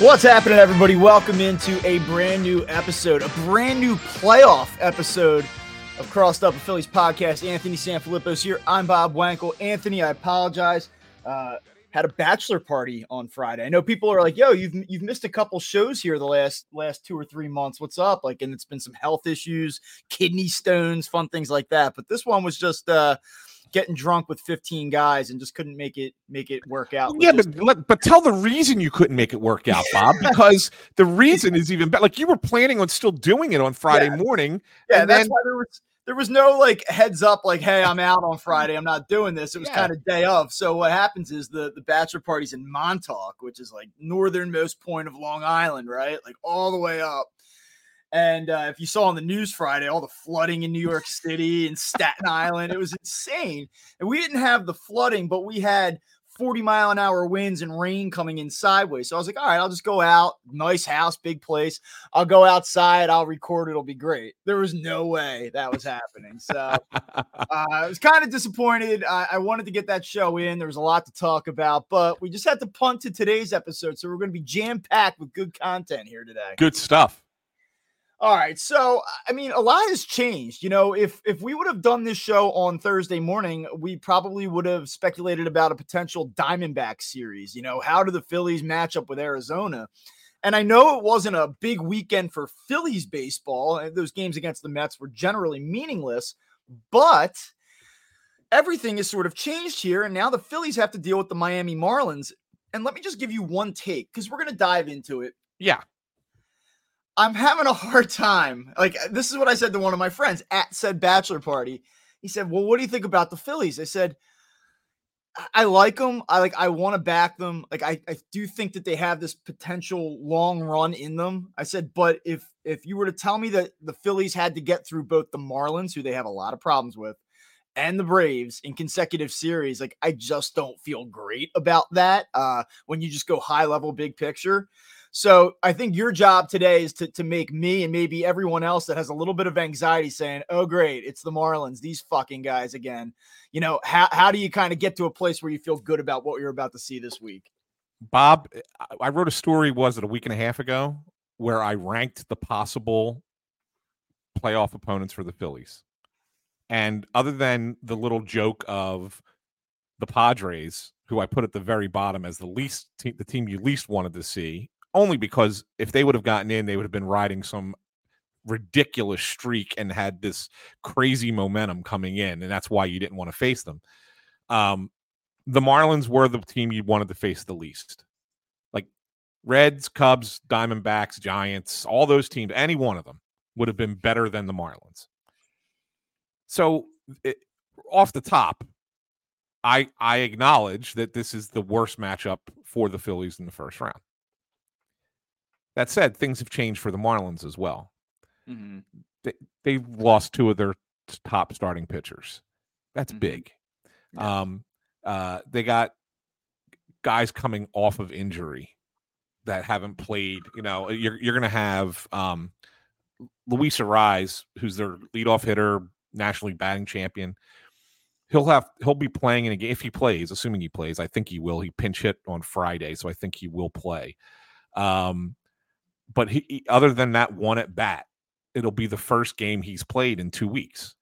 What's happening, everybody? Welcome into a brand new episode, a brand new playoff episode of Crossed Up with Phillies podcast. Anthony Sanfilippo's here. I'm Bob Wankel. Anthony, I apologize. Uh, had a bachelor party on Friday. I know people are like, "Yo, you've you've missed a couple shows here the last last two or three months. What's up?" Like, and it's been some health issues, kidney stones, fun things like that. But this one was just uh, getting drunk with 15 guys and just couldn't make it make it work out. Yeah, but let, but tell the reason you couldn't make it work out, Bob, because the reason is even better. Like you were planning on still doing it on Friday Yeah. morning. yeah, and that's then- why there was there was no like heads up, like, "Hey, I'm out on Friday. I'm not doing this." It was Yeah. kind of day of. So what happens is the the bachelor party's in Montauk, which is like northernmost point of Long Island, right? Like all the way up. And uh, if you saw on the news Friday, all the flooding in New York City and Staten Island, it was insane. And we didn't have the flooding, but we had 40 mile an hour winds and rain coming in sideways. So I was like, all right, I'll just go out. Nice house, big place. I'll go outside. I'll record. It'll be great. There was no way that was happening. So uh, I was kind of disappointed. I, I wanted to get that show in. There was a lot to talk about, but we just had to punt to today's episode. So we're going to be jam packed with good content here today. Good stuff. All right. So I mean, a lot has changed. You know, if if we would have done this show on Thursday morning, we probably would have speculated about a potential Diamondback series. You know, how do the Phillies match up with Arizona? And I know it wasn't a big weekend for Phillies baseball. Those games against the Mets were generally meaningless, but everything has sort of changed here. And now the Phillies have to deal with the Miami Marlins. And let me just give you one take because we're going to dive into it. Yeah. I'm having a hard time. Like this is what I said to one of my friends at said bachelor party. He said, "Well, what do you think about the Phillies?" I said, "I- "I like them. I like. I want to back them. Like I, I do think that they have this potential long run in them." I said, "But if if you were to tell me that the Phillies had to get through both the Marlins, who they have a lot of problems with, and the Braves in consecutive series, like I just don't feel great about that. Uh, when you just go high level, big picture." So I think your job today is to, to make me and maybe everyone else that has a little bit of anxiety saying, oh, great, it's the Marlins, these fucking guys again. You know, how, how do you kind of get to a place where you feel good about what you're about to see this week? Bob, eh, I- I wrote a story, was it a week and a half ago, where I ranked the possible playoff opponents for the Phillies. And other than the little joke of the Padres, who I put at the very bottom as the least te- the team you least wanted to see, only because if they would have gotten in, they would have been riding some ridiculous streak and had this crazy momentum coming in, and that's why you didn't want to face them. Um, the Marlins were the team you wanted to face the least. Like Reds, Cubs, Diamondbacks, Giants, all those teams, any one of them would have been better than the Marlins. So, it, off the top, I I acknowledge that this is the worst matchup for the Phillies in the first round. That said, things have changed for the Marlins as well. They, they've lost two of their top starting pitchers. That's Mhm. big. Yeah. Um, uh, they got guys coming off of injury that haven't played. You know, you're you're gonna have um, Luis Arraez, who's their leadoff hitter, National League batting champion. He'll have he'll be playing in a game if he plays, assuming he plays. I think he will. He pinch hit on Friday, so I think he will play. Um, but he, he- other than that one at bat, it'll be the first game he's played in two weeks.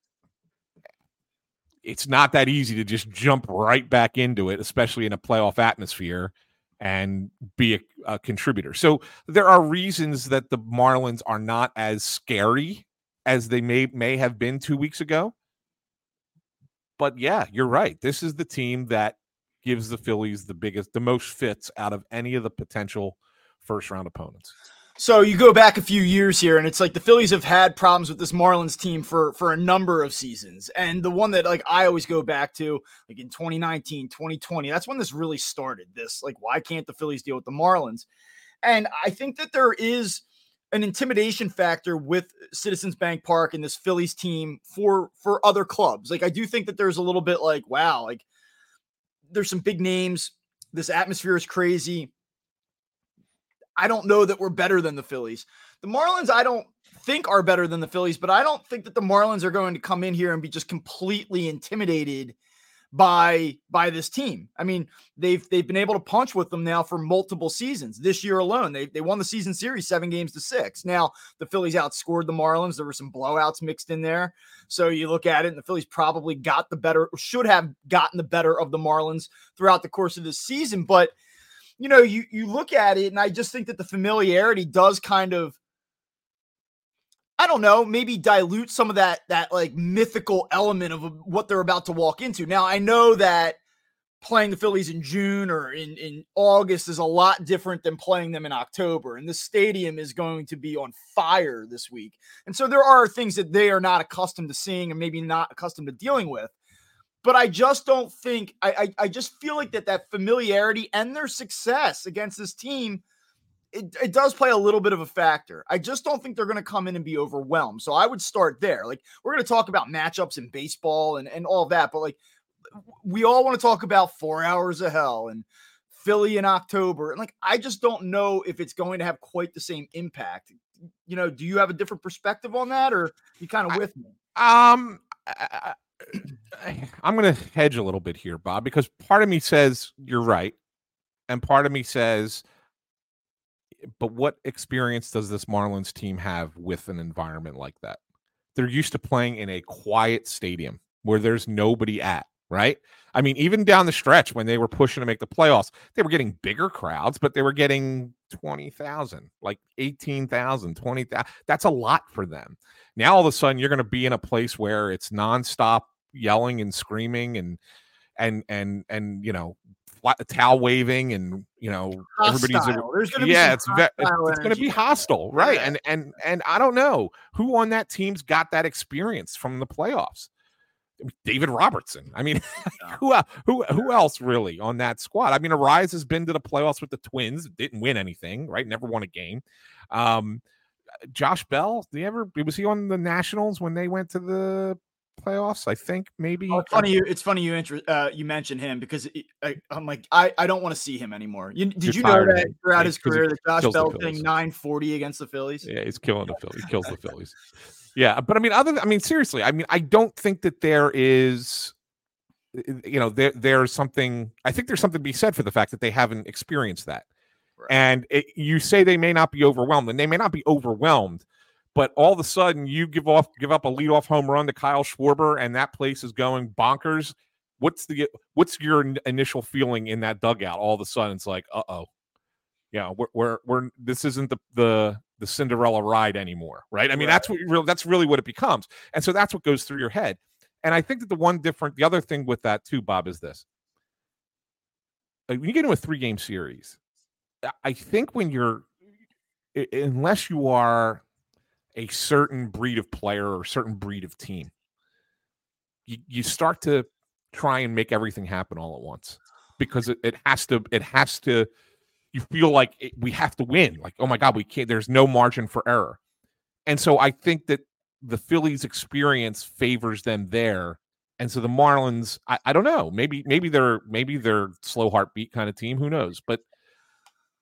It's not that easy to just jump right back into it, especially in a playoff atmosphere and be a, a contributor. So there are reasons that the Marlins are not as scary as they may may have been two weeks ago. But yeah, you're right. This is the team that gives the Phillies the biggest, the most fits out of any of the potential first round opponents. So you go back a few years here, and it's like the Phillies have had problems with this Marlins team for for a number of seasons. And the one that like I always go back to, like in 2019, 2020, that's when this really started. This like, why can't the Phillies deal with the Marlins? And I think that there is an intimidation factor with Citizens Bank Park and this Phillies team for for other clubs. Like I do think that there's a little bit like, wow, like there's some big names. This atmosphere is crazy. I don't know that we're better than the Phillies. The Marlins, I don't think are better than the Phillies, but I don't think that the Marlins are going to come in here and be just completely intimidated by by this team. I mean, they've they've been able to punch with them now for multiple seasons. This year alone, they they won the season series seven games to six. Now the Phillies outscored the Marlins. There were some blowouts mixed in there. So you look at it, and the Phillies probably got the better, should have gotten the better of the Marlins throughout the course of this season. But you know, you you look at it, and I just think that the familiarity does kind of I don't know, maybe dilute some of that that like mythical element of what they're about to walk into. Now, I know that playing the Phillies in June or in in August is a lot different than playing them in October, and the stadium is going to be on fire this week. And so there are things that they are not accustomed to seeing and maybe not accustomed to dealing with. But I just don't think I I, I just feel like that that familiarity and their success against this team – it, it does play a little bit of a factor. I just don't think they're going to come in and be overwhelmed. So I would start there. Like we're going to talk about matchups in baseball and, and all that, but like we all want to talk about four hours of hell and Philly in October. And like I just don't know if it's going to have quite the same impact. You know, do you have a different perspective on that or you kind of with me? Um I, I'm going to hedge a little bit here, Bob, because part of me says you're right. And part of me says but what experience does this Marlins team have with an environment like that? They're used to playing in a quiet stadium where there's nobody at, right? I mean, even down the stretch when they were pushing to make the playoffs, they were getting bigger crowds, but they were getting 20,000, like 18,000, 20,000. That's a lot for them. Now, all of a sudden, you're going to be in a place where it's nonstop yelling and screaming and, and, and, and, you know, towel waving and you know hostile. everybody's a, yeah it's ve- it's going to be hostile right yeah. and and and i don't know who on that team's got that experience from the playoffs David Robertson. I mean, who who who else really on that squad? I mean, Arraez has been to the playoffs with the Twins, didn't win anything, right? Never won a game. Um, Josh Bell, did he ever was he on the Nationals when they went to the playoffs. I think maybe. Oh, it's funny you. It's funny you inter- uh, you mentioned him because it, I, am like I, I don't want to see him anymore. You, did You're you know that throughout his career that Josh Bell hitting 940 against the Phillies? Yeah, he's killing the Phillies. He kills the Phillies. Yeah, but I mean, other. I mean, seriously, I mean, I don't think that there is. You know, there there's something. I think there's something to be said for the fact that they haven't experienced that. Right. And it, you say they may not be overwhelmed, and they may not be overwhelmed but all of a sudden you give off give up a leadoff home run to Kyle Schwarber and that place is going bonkers. What's the what's your initial feeling in that dugout? All of a sudden it's like, uh oh, yeah, we're, we're we're this isn't the the the Cinderella ride anymore, right? I mean, right. that's what really that's really what it becomes, and so that's what goes through your head. And I think that the one different, the other thing with that too, Bob, is this: uh, when you get into a three game series, I think when you're unless you are a certain breed of player or certain breed of team, you, you start to try and make everything happen all at once because it, it has to it has to you feel like it, we have to win like oh my god we can't there's no margin for error and so i think that the phillies experience favors them there and so the marlins I, I don't know maybe maybe they're maybe they're slow heartbeat kind of team who knows but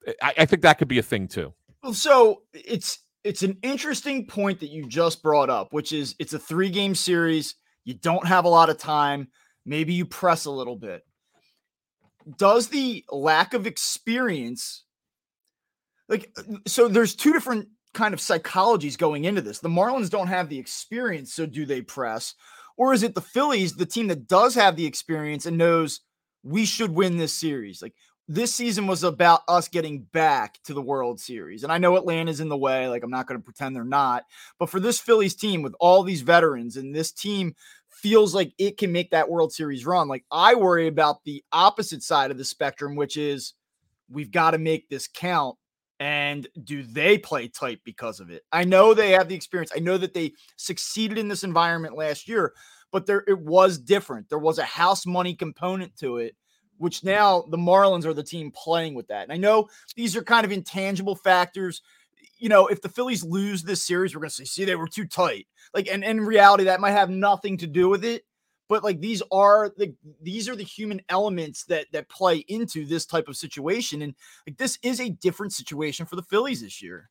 eh, I, I think that could be a thing too Well, so it's it's an interesting point that you just brought up, which is it's a three game series. You don't have a lot of time. Maybe you press a little bit. Does the lack of experience, like, uh, so there's two different kind of psychologies going into this. The Marlins don't have the experience, so do they press? Or is it the Phillies, the team that does have the experience and knows we should win this series? Like, this season was about us getting back to the World Series. And I know Atlanta's in the way. Like, I'm not going to pretend they're not. But for this Phillies team with all these veterans and this team feels like it can make that World Series run, like, I worry about the opposite side of the spectrum, which is we've got to make this count. And do they play tight because of it? I know they have the experience. I know that they succeeded in this environment last year, but there it was different. There was a house money component to it which now the Marlins are the team playing with that. And I know these are kind of intangible factors. You know, if the Phillies lose this series, we're going to say, see, they were too tight. Like, and, and in reality, that might have nothing to do with it. But like these are the these are the human elements that that play into this type of situation, and like this is a different situation for the Phillies this year.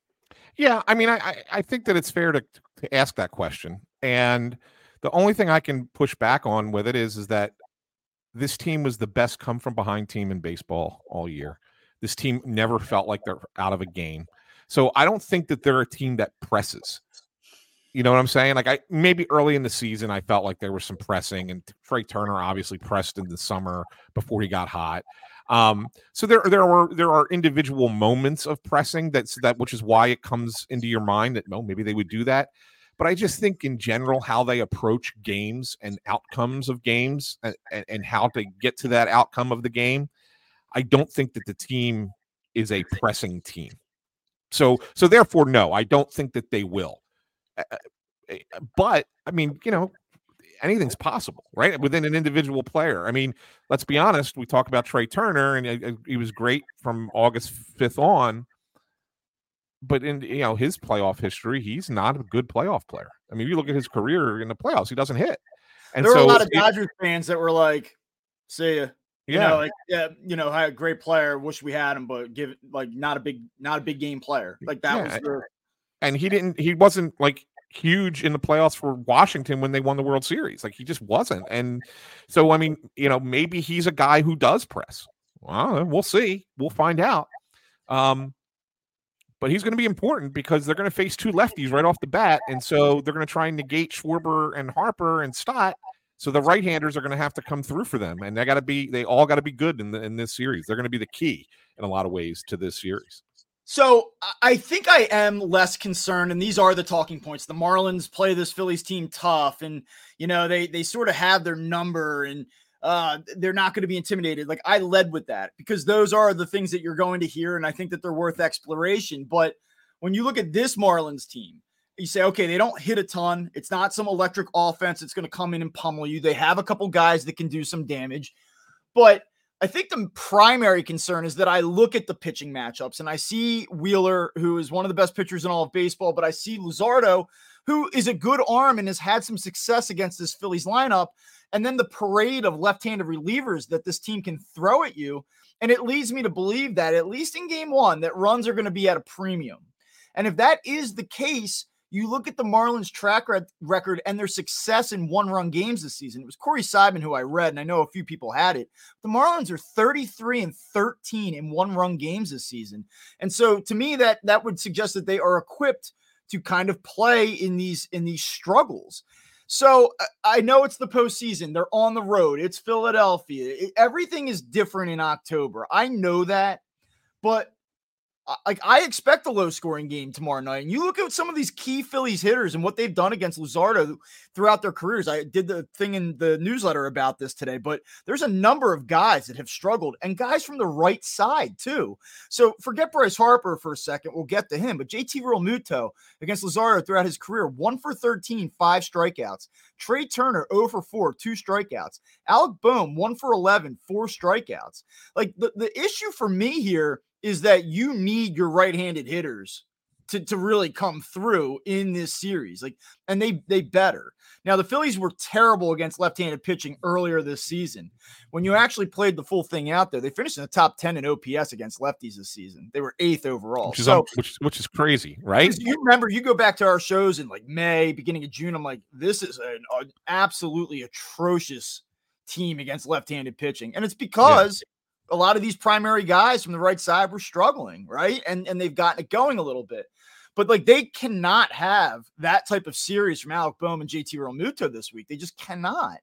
Yeah, I mean, I I think that it's fair to to ask that question, and the only thing I can push back on with it is is that this team was the best come from behind team in baseball all year. This team never felt like they're out of a game. So I don't think that they're a team that presses. You know what I'm saying? Like I maybe early in the season I felt like there was some pressing and Trea Turner obviously pressed in the summer before he got hot. Um, so there there are there are individual moments of pressing that's that which is why it comes into your mind that no, maybe they would do that. But I just think in general how they approach games and outcomes of games and, and, and how to get to that outcome of the game, I don't think that the team is a pressing team. So so therefore, no, I don't think that they will. But I mean, you know, anything's possible, right? Within an individual player. I mean, let's be honest. We talk about Trea Turner, and uh, uh, he was great from August fifth on. But in you know his playoff history, he's not a good playoff player. I mean, you look at his career in the playoffs; he doesn't hit. And there were a lot of Dodgers fans that were like, "See ya." You yeah, know, like yeah, you know, had a great player. Wish we had him, but give like not a big, not a big game player. Like that yeah. was the. And he didn't. He wasn't like huge in the playoffs for Washington when they won the World Series. Like he just wasn't. And so, I mean, you know, maybe he's a guy who does press. Well, we'll see. We'll find out. Um, but he's going to be important because they're going to face two lefties right off the bat, and so they're going to try and negate Schwarber and Harper and Stott. So the right-handers are going to have to come through for them, and they got to be they all got to be good in the in this series. They're going to be the key in a lot of ways to this series. So I think I am less concerned, and these are the talking points. The Marlins play this Phillies team tough, and you know they they sort of have their number, and uh, they're not going to be intimidated. Like I led with that because those are the things that you're going to hear, and I think that they're worth exploration. But when you look at this Marlins team, you say, okay, they don't hit a ton. It's not some electric offense that's going to come in and pummel you. They have a couple guys that can do some damage. But I think the primary concern is that I look at the pitching matchups and I see Wheeler, who is one of the best pitchers in all of baseball, but I see Luzardo, who is a good arm and has had some success against this Phillies lineup. And then the parade of left handed relievers that this team can throw at you. And it leads me to believe that, at least in game one, that runs are going to be at a premium. And if that is the case, you look at the Marlins track record and their success in one run games this season. It was Corey Seidman who I read, and I know a few people had it. The Marlins are 33 and 13 in one run games this season. And so to me, that that would suggest that they are equipped to kind of play in these in these struggles. So I know it's the postseason. They're on the road. It's Philadelphia. It, everything is different in October. I know that, but like I expect a low scoring game tomorrow night. And you look at some of these key Phillies hitters and what they've done against Luzardo throughout their careers. I did the thing in the newsletter about this today, but there's a number of guys that have struggled and guys from the right side too. So forget Bryce Harper for a second. We'll get to him, but JT Realmuto against Luzardo throughout his career, one for 13, five strikeouts. Trea Turner, 0 for 4, two strikeouts. Alec Bohm, 1 for 11, four strikeouts. Like the, the issue for me here is that you need your right-handed hitters to, to really come through in this series. Like, and they they better. Now the Phillies were terrible against left-handed pitching earlier this season. When you actually played the full thing out there, they finished in the top 10 in OPS against lefties this season. They were eighth overall. Which is so, which, which is crazy, right? You remember, you go back to our shows in like May, beginning of June. I'm like, this is an, an absolutely atrocious team against left-handed pitching. And it's because yeah a lot of these primary guys from the right side were struggling, right? And and they've gotten it going a little bit. But like they cannot have that type of series from Alec Bohm and JT Realmuto this week. They just cannot.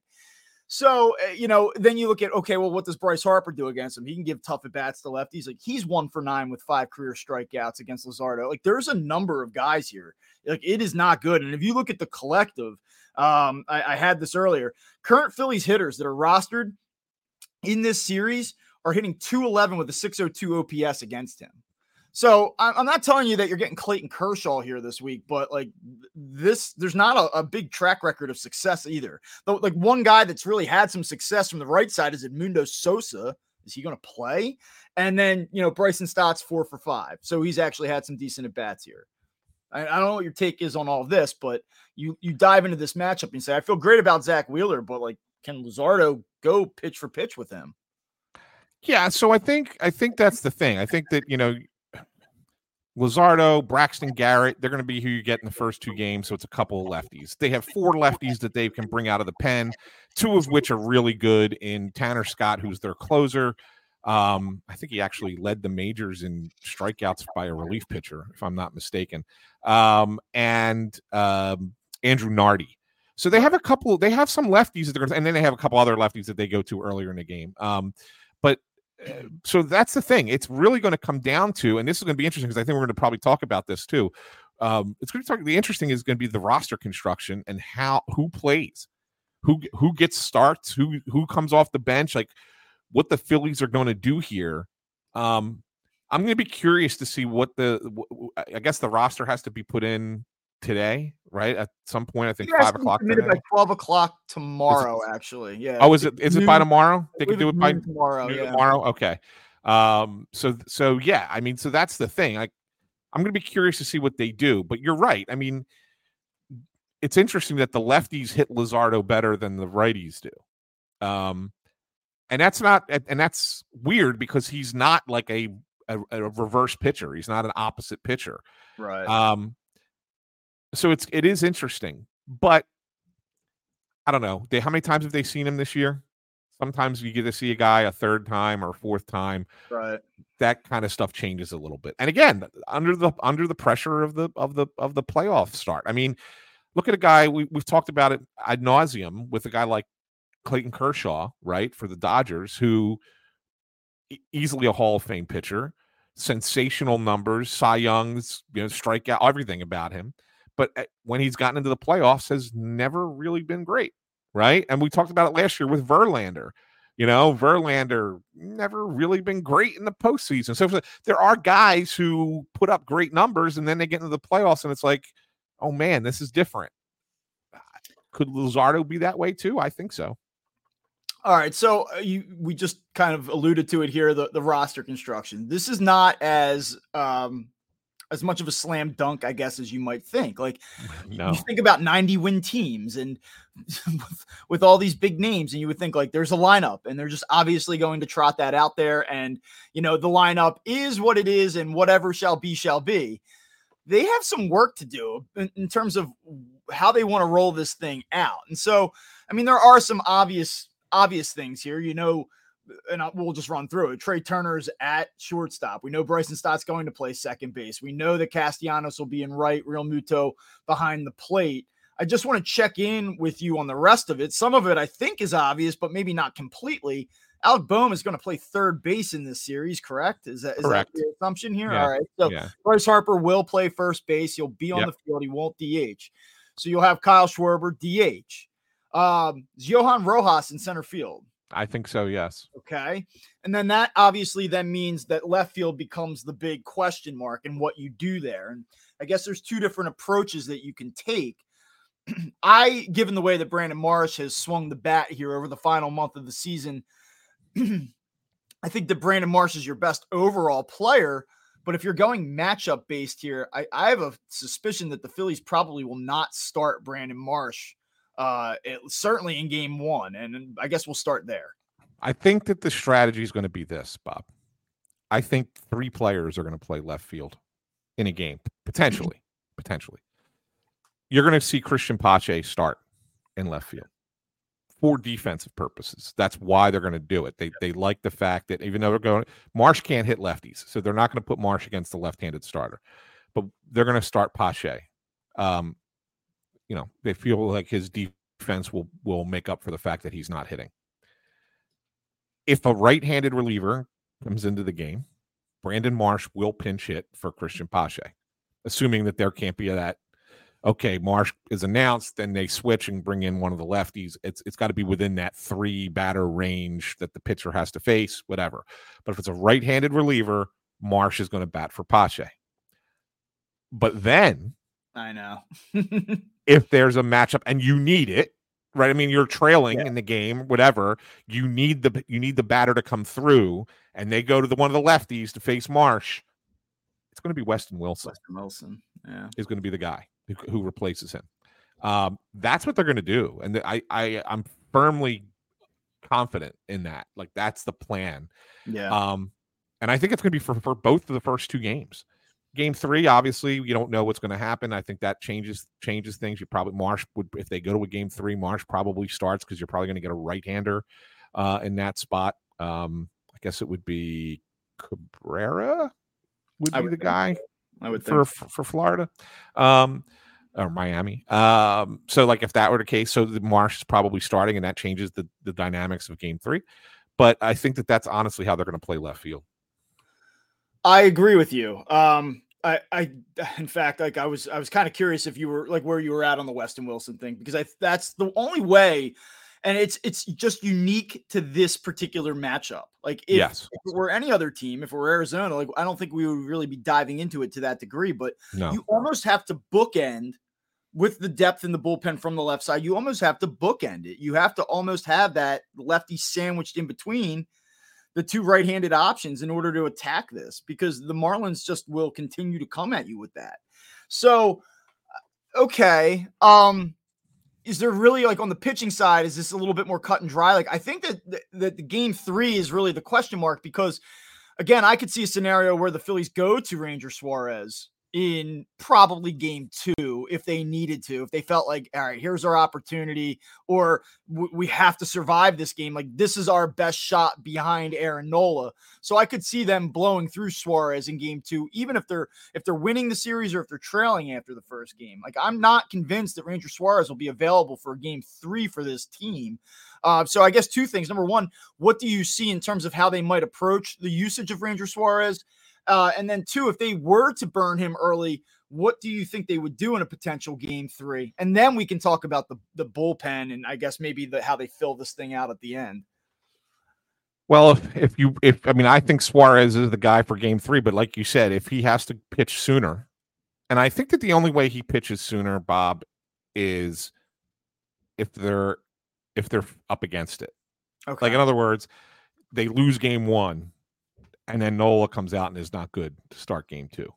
So, uh, you know, then you look at, okay, well, what does Bryce Harper do against him? He can give tough at bats to lefties. Like he's one for nine with five career strikeouts against Luzardo. Like there's a number of guys here. Like it is not good. And if you look at the collective, um, I, I had this earlier. Current Phillies hitters that are rostered in this series are hitting 211 with a 602 OPS against him. So I'm not telling you that you're getting Clayton Kershaw here this week, but like this, there's not a, a big track record of success either. Though, like one guy that's really had some success from the right side is Edmundo Sosa. Is he going to play? And then you know Bryson Stott's four for five, so he's actually had some decent at bats here. I, don't know what your take is on all this, but you you dive into this matchup and say I feel great about Zack Wheeler, but like can Luzardo go pitch for pitch with him? Yeah, so I think I think that's the thing. I think that you know Luzardo, Braxton Garrett, they're going to be who you get in the first two games. So it's a couple of lefties. They have four lefties that they can bring out of the pen, two of which are really good in Tanner Scott, who's their closer. Um, I think he actually led the majors in strikeouts by a relief pitcher, if I'm not mistaken. Um, and um, Andrew Nardi. So they have a couple, they have some lefties that they're and then they have a couple other lefties that they go to earlier in the game. Um, so that's the thing. It's really going to come down to, and this is going to be interesting because I think we're going to probably talk about this too. Um, it's going to talk. The interesting is going to be the roster construction and how who plays, who who gets starts, who who comes off the bench, like what the Phillies are going to do here. Um, I'm going to be curious to see what the. I guess the roster has to be put in today, right? At some point, I think five o'clock. Today. By twelve o'clock tomorrow, actually. Yeah. Oh, is it? Is noon, it by tomorrow? They can do it by tomorrow. Yeah. Tomorrow. Okay. Um. So so yeah. I mean, so that's the thing. Like, I'm going to be curious to see what they do. But you're right. I mean, it's interesting that the lefties hit Luzardo better than the righties do. Um, and that's not and that's weird because he's not like a a, a reverse pitcher. He's not an opposite pitcher. Right. Um so it's it is interesting, but I don't know. They how many times have they seen him this year? Sometimes you get to see a guy a third time or fourth time. Right. That kind of stuff changes a little bit. And again, under the under the pressure of the of the of the playoff start. I mean, look at a guy we, we've talked about it ad nauseum with a guy like Clayton Kershaw, right, for the Dodgers, who easily a Hall of Fame pitcher, sensational numbers, Cy Young's, you know, strikeout, everything about him but eh, when he's gotten into the playoffs has never really been great, right? And we talked about it last year with Verlander. You know, Verlander never really been great in the postseason. So there are guys who put up great numbers and then they get into the playoffs and it's like, oh man, this is different. Could Luzardo be that way too? I think so. All right, so uh, you we just kind of alluded to it here the the roster construction. This is not as um as much of a slam dunk, I guess, as you might think. Like, no. you think about 90 win teams and with, with, all these big names, and you would think like there's a lineup, and they're just obviously going to trot that out there. And, you know, the lineup is what it is, and whatever shall be, shall be. They have some work to do in, in terms of how they want to roll this thing out. And so, I mean, there are some obvious, obvious things here. You know, and we'll just run through it. Trea Turner's at shortstop. We know Bryson Stott's going to play second base. We know that Castellanos will be in right, Realmuto behind the plate. I just want to check in with you on the rest of it. Some of it I think is obvious, but maybe not completely. Alec Bohm is going to play third base in this series, correct? Is that is correct. that the assumption here? Yeah. All right. So yeah. Bryce Harper will play first base. He'll be on yep. the field. He won't DH. So you'll have Kyle Schwarber DH. Um, Johan Rojas in center field. I think so, yes. Okay. And then that obviously then means that left field becomes the big question mark and what you do there. And I guess there's two different approaches that you can take. I, given the way that Brandon Marsh has swung the bat here over the final month of the season, I think that Brandon Marsh is your best overall player. But if you're going matchup based here, I, I have a suspicion that the Phillies probably will not start Brandon Marsh uh, it, certainly in game one. And I guess we'll start there. I think that the strategy is going to be this, Bob. I think three players are going to play left field in a game, potentially. potentially. You're going to see Cristian Pache start in left field for defensive purposes. That's why they're going to do it. They they like the fact that even though they're going, Marsh can't hit lefties, so they're not going to put Marsh against the left-handed starter, but they're going to start Pache. Um, you know they feel like his defense will will make up for the fact that he's not hitting. If a right-handed reliever comes into the game, Brandon Marsh will pinch hit for Cristian Pache, assuming that there can't be that. Okay, Marsh is announced, then they switch and bring in one of the lefties. It's it's got to be within that three batter range that the pitcher has to face, whatever. But if it's a right-handed reliever, Marsh is going to bat for Pache. But then I know. if there's a matchup and you need it, right? I mean, you're trailing yeah. in the game, whatever. You need the you need the batter to come through, and they go to the one of the lefties to face Marsh. It's going to be Weston Wilson. Weston Wilson, yeah, is going to be the guy who, who replaces him. Um, that's what they're going to do, and I I I'm firmly confident in that. Like that's the plan. Yeah. Um, and I think it's going to be for for both of the first two games. Game three, obviously, you don't know what's going to happen. I think that changes changes things. You probably Marsh would if they go to a game three, Marsh probably starts because you're probably going to get a right hander uh, in that spot. Um, I guess it would be Cabrera would be would the guy I would for think. for Florida, um, or Miami. Um, so like if that were the case, so the Marsh is probably starting, and that changes the the dynamics of Game Three. But I think that that's honestly how they're going to play left field. I agree with you. Um, I, I, in fact, like I was, I was kind of curious if you were like where you were at on the Weston Wilson thing because I that's the only way, and it's it's just unique to this particular matchup. Like if, Yes. if it were any other team, if it were Arizona, like I don't think we would really be diving into it to that degree. But No, you almost have to bookend with the depth in the bullpen from the left side. You almost have to bookend it. You have to almost have that lefty sandwiched in between the two right-handed options in order to attack this because the Marlins just will continue to come at you with that. So uh, okay, um is there really like on the pitching side is this a little bit more cut and dry? Like I think that that, the game 3 is really the question mark because again, I could see a scenario where the Phillies go to Ranger Suarez in probably game two if they needed to, if they felt like, all right, here's our opportunity, or w- we have to survive this game. Like, this is our best shot behind Aaron Nola. So I could see them blowing through Suarez in game two, even if they're if they're winning the series or if they're trailing after the first game. Like, I'm not convinced that Ranger Suarez will be available for game three for this team. Uh, so I guess two things. Number one, what do you see in terms of how they might approach the usage of Ranger Suarez? Uh, and then two, if they were to burn him early, what do you think they would do in a potential game three? And then we can talk about the the bullpen and I guess maybe the how they fill this thing out at the end. Well, if, if you if I mean I think Suarez is the guy for game three, but like you said, if he has to pitch sooner, and I think that the only way he pitches sooner, Bob, is if they're if they're up against it. Okay. Like in other words, they lose game one, and then Nola comes out and is not good to start game two.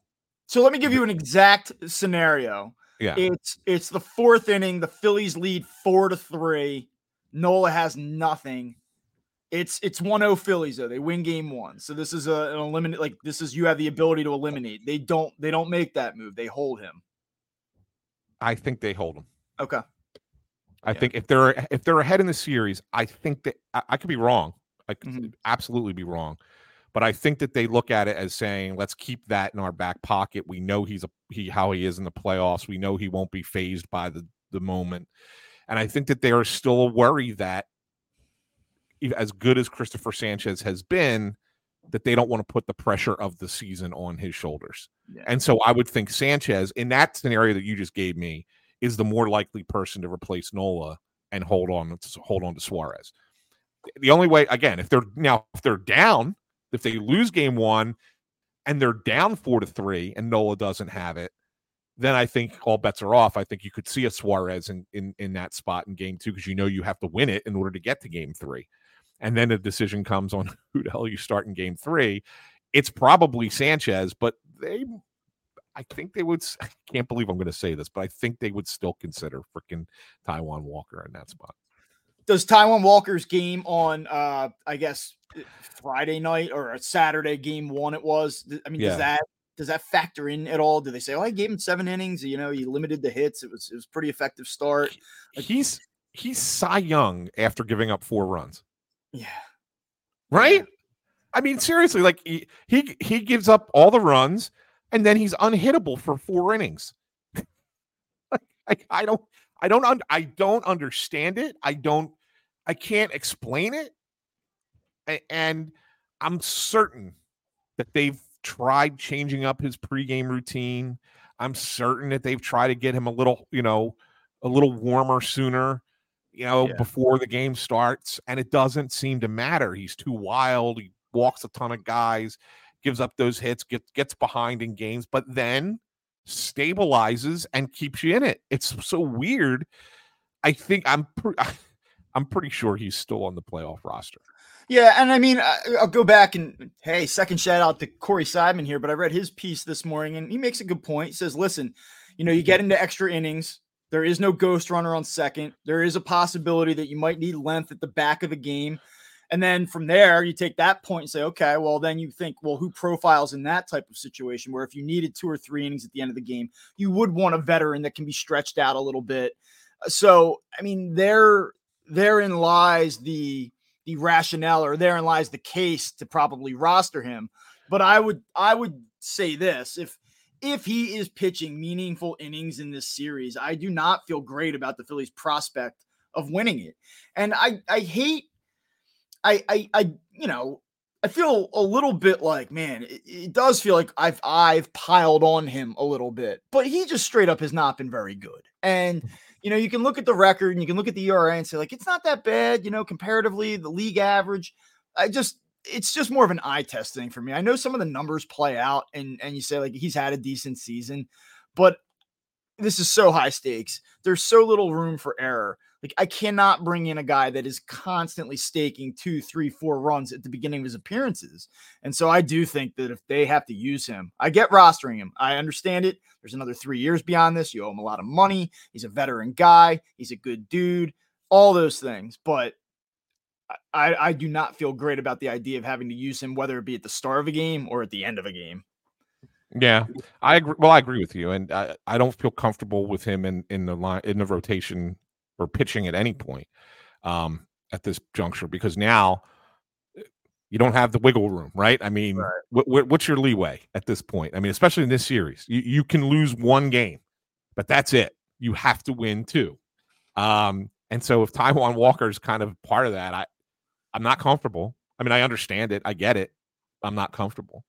so let me give you an exact scenario. Yeah. It's it's the fourth inning. The Phillies lead four to three. Nola has nothing. It's it's 1-0 Phillies though. They win game one. So this is a, an eliminate like this is you have the ability to eliminate. They don't they don't make that move. They hold him. I think they hold him. Okay. I Yeah. think if they're if they're ahead in the series, I think that I, I could be wrong. I could Mhm. absolutely be wrong, but I think that they look at it as saying, "Let's keep that in our back pocket." We know he's a he how he is in the playoffs. We know he won't be phased by the the moment, and I think that they are still worried that as good as Christopher Sanchez has been, that they don't want to put the pressure of the season on his shoulders. Yeah. And so I would think Sanchez in that scenario that you just gave me is the more likely person to replace Nola and hold on hold on to Suarez. The only way again, if they're now if they're down, if they lose game 1 and they're down 4 to 3 and Nola doesn't have it, then I think all bets are off. I think you could see a Suarez in in, in that spot in game 2 because you know you have to win it in order to get to game 3. And then the decision comes on who the hell you start in game 3. It's probably Sanchez, but they I think they would. I can't believe I'm going to say this, but I think they would still consider freaking Taijuan Walker in that spot. Does Taijuan Walker's game on uh I guess Friday night or a Saturday game one it was. I mean, Yeah. does that does that factor in at all? Do they say, Oh, I gave him seven innings, you know, he limited the hits. It was it was pretty effective start. Like- He's he's Cy Young after giving up four runs, Yeah. right? I mean, seriously, like he, he he gives up all the runs and then he's unhittable for four innings. like I, I don't I don't un, I don't understand it. I don't I can't explain it. And I'm certain that they've tried changing up his pregame routine. I'm certain that they've tried to get him a little, you know, a little warmer sooner, you know, Yeah. before the game starts. And it doesn't seem to matter. He's too wild. He walks a ton of guys, gives up those hits, gets gets behind in games, but then stabilizes and keeps you in it. It's so weird. I think I'm pre- I'm pretty sure he's still on the playoff roster. Yeah, and I mean, I'll go back and hey, second shout out to Corey Seidman here, but I read his piece this morning and he makes a good point. He says, listen, you know, you get into extra innings, there is no ghost runner on second. There is a possibility that you might need length at the back of the game. And then from there, you take that point and say, okay, well, then you think, well, who profiles in that type of situation where if you needed two or three innings at the end of the game, you would want a veteran that can be stretched out a little bit. Uh, so, I mean, there, therein lies the the rationale, or therein lies the case to probably roster him. But I would, I would say this: if if he is pitching meaningful innings in this series, I do not feel great about the Phillies' prospect of winning it. And I, I hate I, I, I, you know, I feel a little bit like, man, it, it, does feel like I've I've piled on him a little bit, but he just straight up has not been very good. And mm. you know, you can look at the record and you can look at the ERA and say like it's not that bad, you know, comparatively the league average. I just it's just more of an eye test thing for me. I know some of the numbers play out and and you say like he's had a decent season, but this is so high stakes. There's so little room for error like I cannot bring in a guy that is constantly staking two, three, four runs at the beginning of his appearances. And so I do think that if they have to use him, I get rostering him. I understand it. There's another three years beyond this. You owe him a lot of money. He's a veteran guy. He's a good dude. All those things. But I, I do not feel great about the idea of having to use him, whether it be at the start of a game or at the end of a game. Yeah, I agree. Well, I agree with you, and I, I don't feel comfortable with him in in the line in the rotation or pitching at any point um, at this juncture because now eh, you don't have the wiggle room, right? I mean, right. what's your leeway at this point? I mean, especially in this series, you, you can lose one game, but that's it. You have to win two. Um, and so if Taijuan Walker is kind of part of that, I, I'm not comfortable. I mean, I understand it, I get it. I'm not comfortable.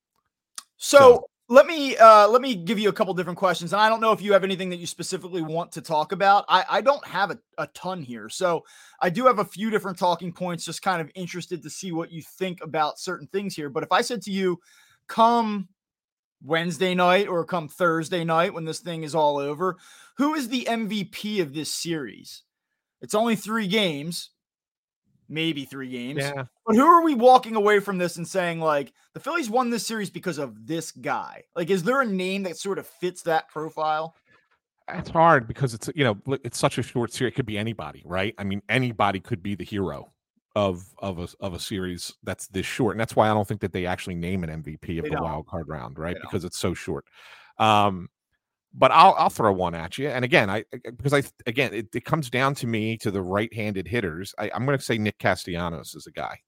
So, so let me uh let me give you a couple different questions and i don't know if you have anything that you specifically want to talk about. I i don't have a, a ton here so i do have a few different talking points just kind of interested to see what you think about certain things here but if i said to you come wednesday night or come thursday night when this thing is all over who is the mvp of this series? It's only three games maybe three games. Yeah. But who are we walking away from this and saying like the Phillies won this series because of this guy? Like, is there a name that sort of fits that profile? It's hard because it's you know it's such a short series. It could be anybody, right? I mean, anybody could be the hero of of a of a series that's this short, and that's why I don't think that they actually name an MVP of they the don't. wild card round, right? Because it's so short. Um, but I'll I'll throw one at you. And again, I because I again it, it comes down to me to the right-handed hitters. I, am going to say Nick Castellanos is a guy.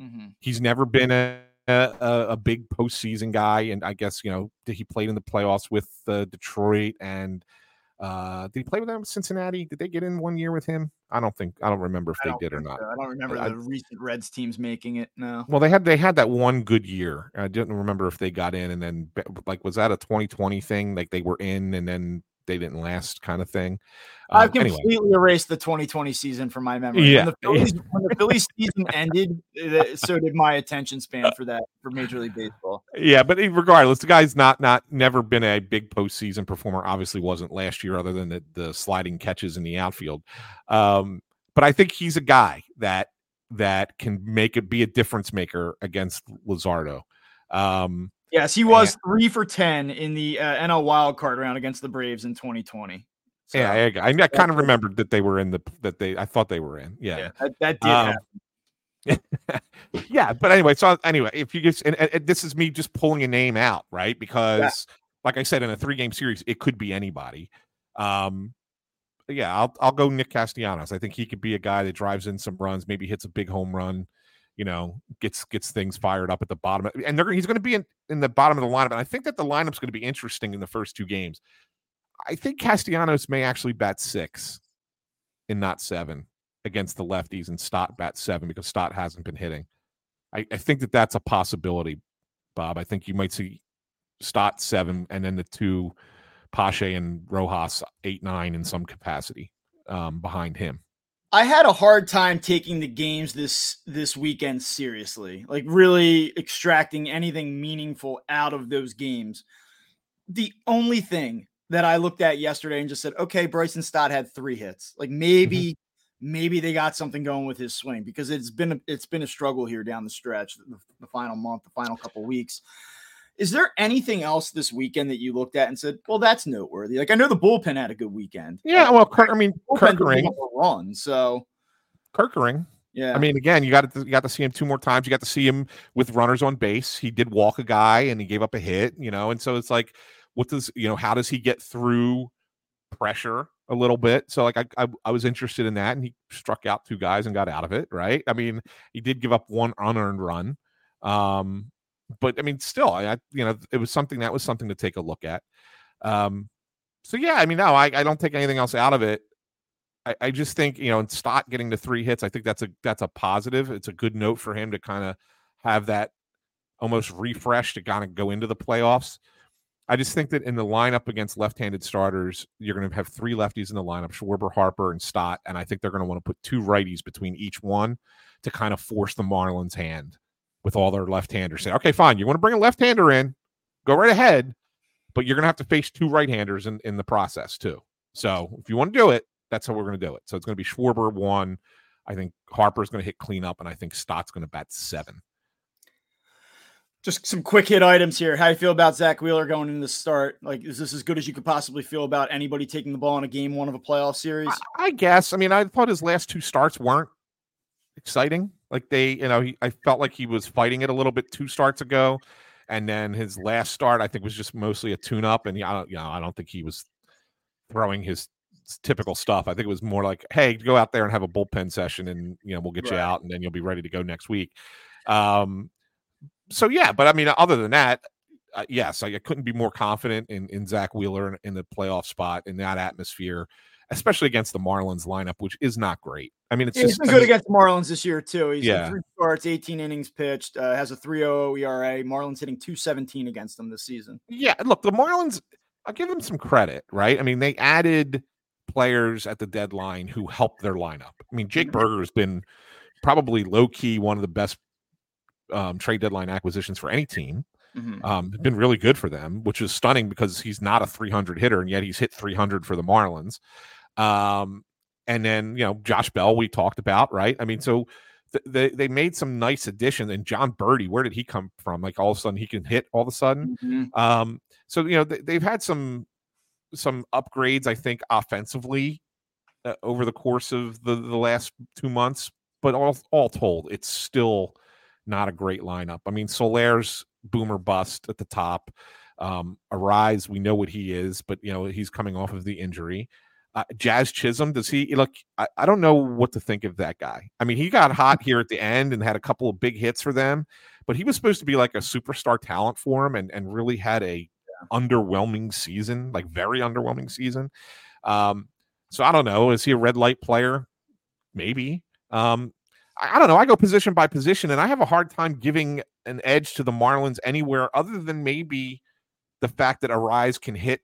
Mm-hmm. He's never been a, a, a big postseason guy, and I guess you know he played in the playoffs with uh, Detroit and uh, did he play with them in Cincinnati? Did they get in one year with him? I don't think I don't remember if they did or not. So. I don't remember I, the recent Reds teams making it. No. Well, they had they had that one good year. I didn't remember if they got in and then like was that a 2020 thing? Like they were in and then they didn't last kind of thing. Um, I've completely anyway. erased the 2020 season from my memory. Yeah. When the Phillies, when the Phillies season ended, so did my attention span for that for Major League Baseball. Yeah, but regardless, the guy's not not never been a big postseason performer. Obviously, wasn't last year, other than the, the sliding catches in the outfield. Um, but I think he's a guy that that can make it be a difference maker against Luzardo. Um, yes, he was and, three for ten in the uh, NL wild card round against the Braves in 2020. So, yeah, I, I, I kind of remembered that they were in the that they I thought they were in. Yeah, yeah that, that, did um, happen. yeah, but anyway, so anyway, if you just and, and, this is me just pulling a name out, right? Because yeah. like I said, in a three game series, it could be anybody. Um, yeah, I'll I'll go Nick Castellanos. I think he could be a guy that drives in some runs, maybe hits a big home run, you know, gets gets things fired up at the bottom. And they're he's going to be in, in the bottom of the lineup. And I think that the lineup's going to be interesting in the first two games I think Castellanos may actually bat six and not seven against the lefties, and Stott bat seven because Stott hasn't been hitting. I, I think that that's a possibility, Bob. I think you might see Stott seven, and then the two Pache and Rojas eight nine in some capacity um, behind him. I had a hard time taking the games this this weekend seriously, like really extracting anything meaningful out of those games. The only thing that I looked at yesterday and just said, okay, Bryson Stott had three hits. Like maybe, mm-hmm. maybe they got something going with his swing because it's been a, it's been a struggle here down the stretch, the, the final month, the final couple weeks. Is there anything else this weekend that you looked at and said, "Well, that's noteworthy"? Like I know the bullpen had a good weekend. Yeah, well, Kirk, I mean, Kerkering run. So Kerkering, Yeah. I mean, again, you got to you got to see him two more times. You got to see him with runners on base. He did walk a guy and he gave up a hit, you know. And so it's like, what does you know? How does he get through pressure a little bit? So like, I I, I was interested in that, and he struck out two guys and got out of it. Right? I mean, he did give up one unearned run, um, but I mean, still, I you know, it was something that was something to take a look at. Um, so yeah, I mean, no, I, I don't take anything else out of it. I, I just think you know, and Stott getting the three hits, I think that's a that's a positive. It's a good note for him to kind of have that almost refresh to kind of go into the playoffs. I just think that in the lineup against left-handed starters, you're going to have three lefties in the lineup: Schwarber, Harper, and Stott. And I think they're going to want to put two righties between each one to kind of force the Marlins' hand with all their left-handers. Say, okay, fine, you want to bring a left-hander in, go right ahead, but you're going to have to face two right-handers in in the process too. So if you want to do it, that's how we're going to do it. So it's going to be Schwarber one. I think Harper's going to hit cleanup, and I think Stott's going to bat seven. Just some quick hit items here. How do you feel about Zack Wheeler going into the start? Like, is this as good as you could possibly feel about anybody taking the ball in a game one of a playoff series? I, I guess. I mean, I thought his last two starts weren't exciting. Like they, you know, he, I felt like he was fighting it a little bit two starts ago, and then his last start I think was just mostly a tune-up. And yeah, I don't, you know, I don't think he was throwing his typical stuff. I think it was more like, hey, go out there and have a bullpen session, and you know we'll get right. you out, and then you'll be ready to go next week. Um, so yeah, but I mean, other than that, uh, yes, I, I, couldn't be more confident in in Zack Wheeler in, in, the playoff spot in that atmosphere, especially against the Marlins lineup, which is not great. I mean, it's yeah, just he's been good against the Marlins this year too. He's yeah. three starts, 18 innings pitched, uh, has a 3.00 ERA. Marlins hitting 217 against them this season. Yeah, look, the Marlins. I'll give them some credit, right? I mean, they added players at the deadline who helped their lineup. I mean, Jake mm-hmm. Has been probably low key one of the best um, trade deadline acquisitions for any team. Mm-hmm. Um, been really good for them, which is stunning because he's not a 300 hitter and yet he's hit 300 for the Marlins. Um, and then you know Josh Bell we talked about, right? I mean, so th- they they made some nice additions. And Jon Berti, where did he come from? Like all of a sudden he can hit all of a sudden. Mm-hmm. Um, so you know they, they've had some some upgrades, I think, offensively uh, over the course of the, the last two months. But all all told, it's still not a great lineup. I mean, Soler's boomer bust at the top. Um, Arraez, we know what he is, but you know he's coming off of the injury. Uh, Jazz Chisholm, does he look? I, I don't know what to think of that guy. I mean, he got hot here at the end and had a couple of big hits for them, but he was supposed to be like a superstar talent for him and, and really had a underwhelming season, like very underwhelming season. Um, so I don't know. Is he a red light player? Maybe. Um, I, I don't know. I go position by position, and I have a hard time giving an edge to the Marlins anywhere other than maybe the fact that Arraez can hit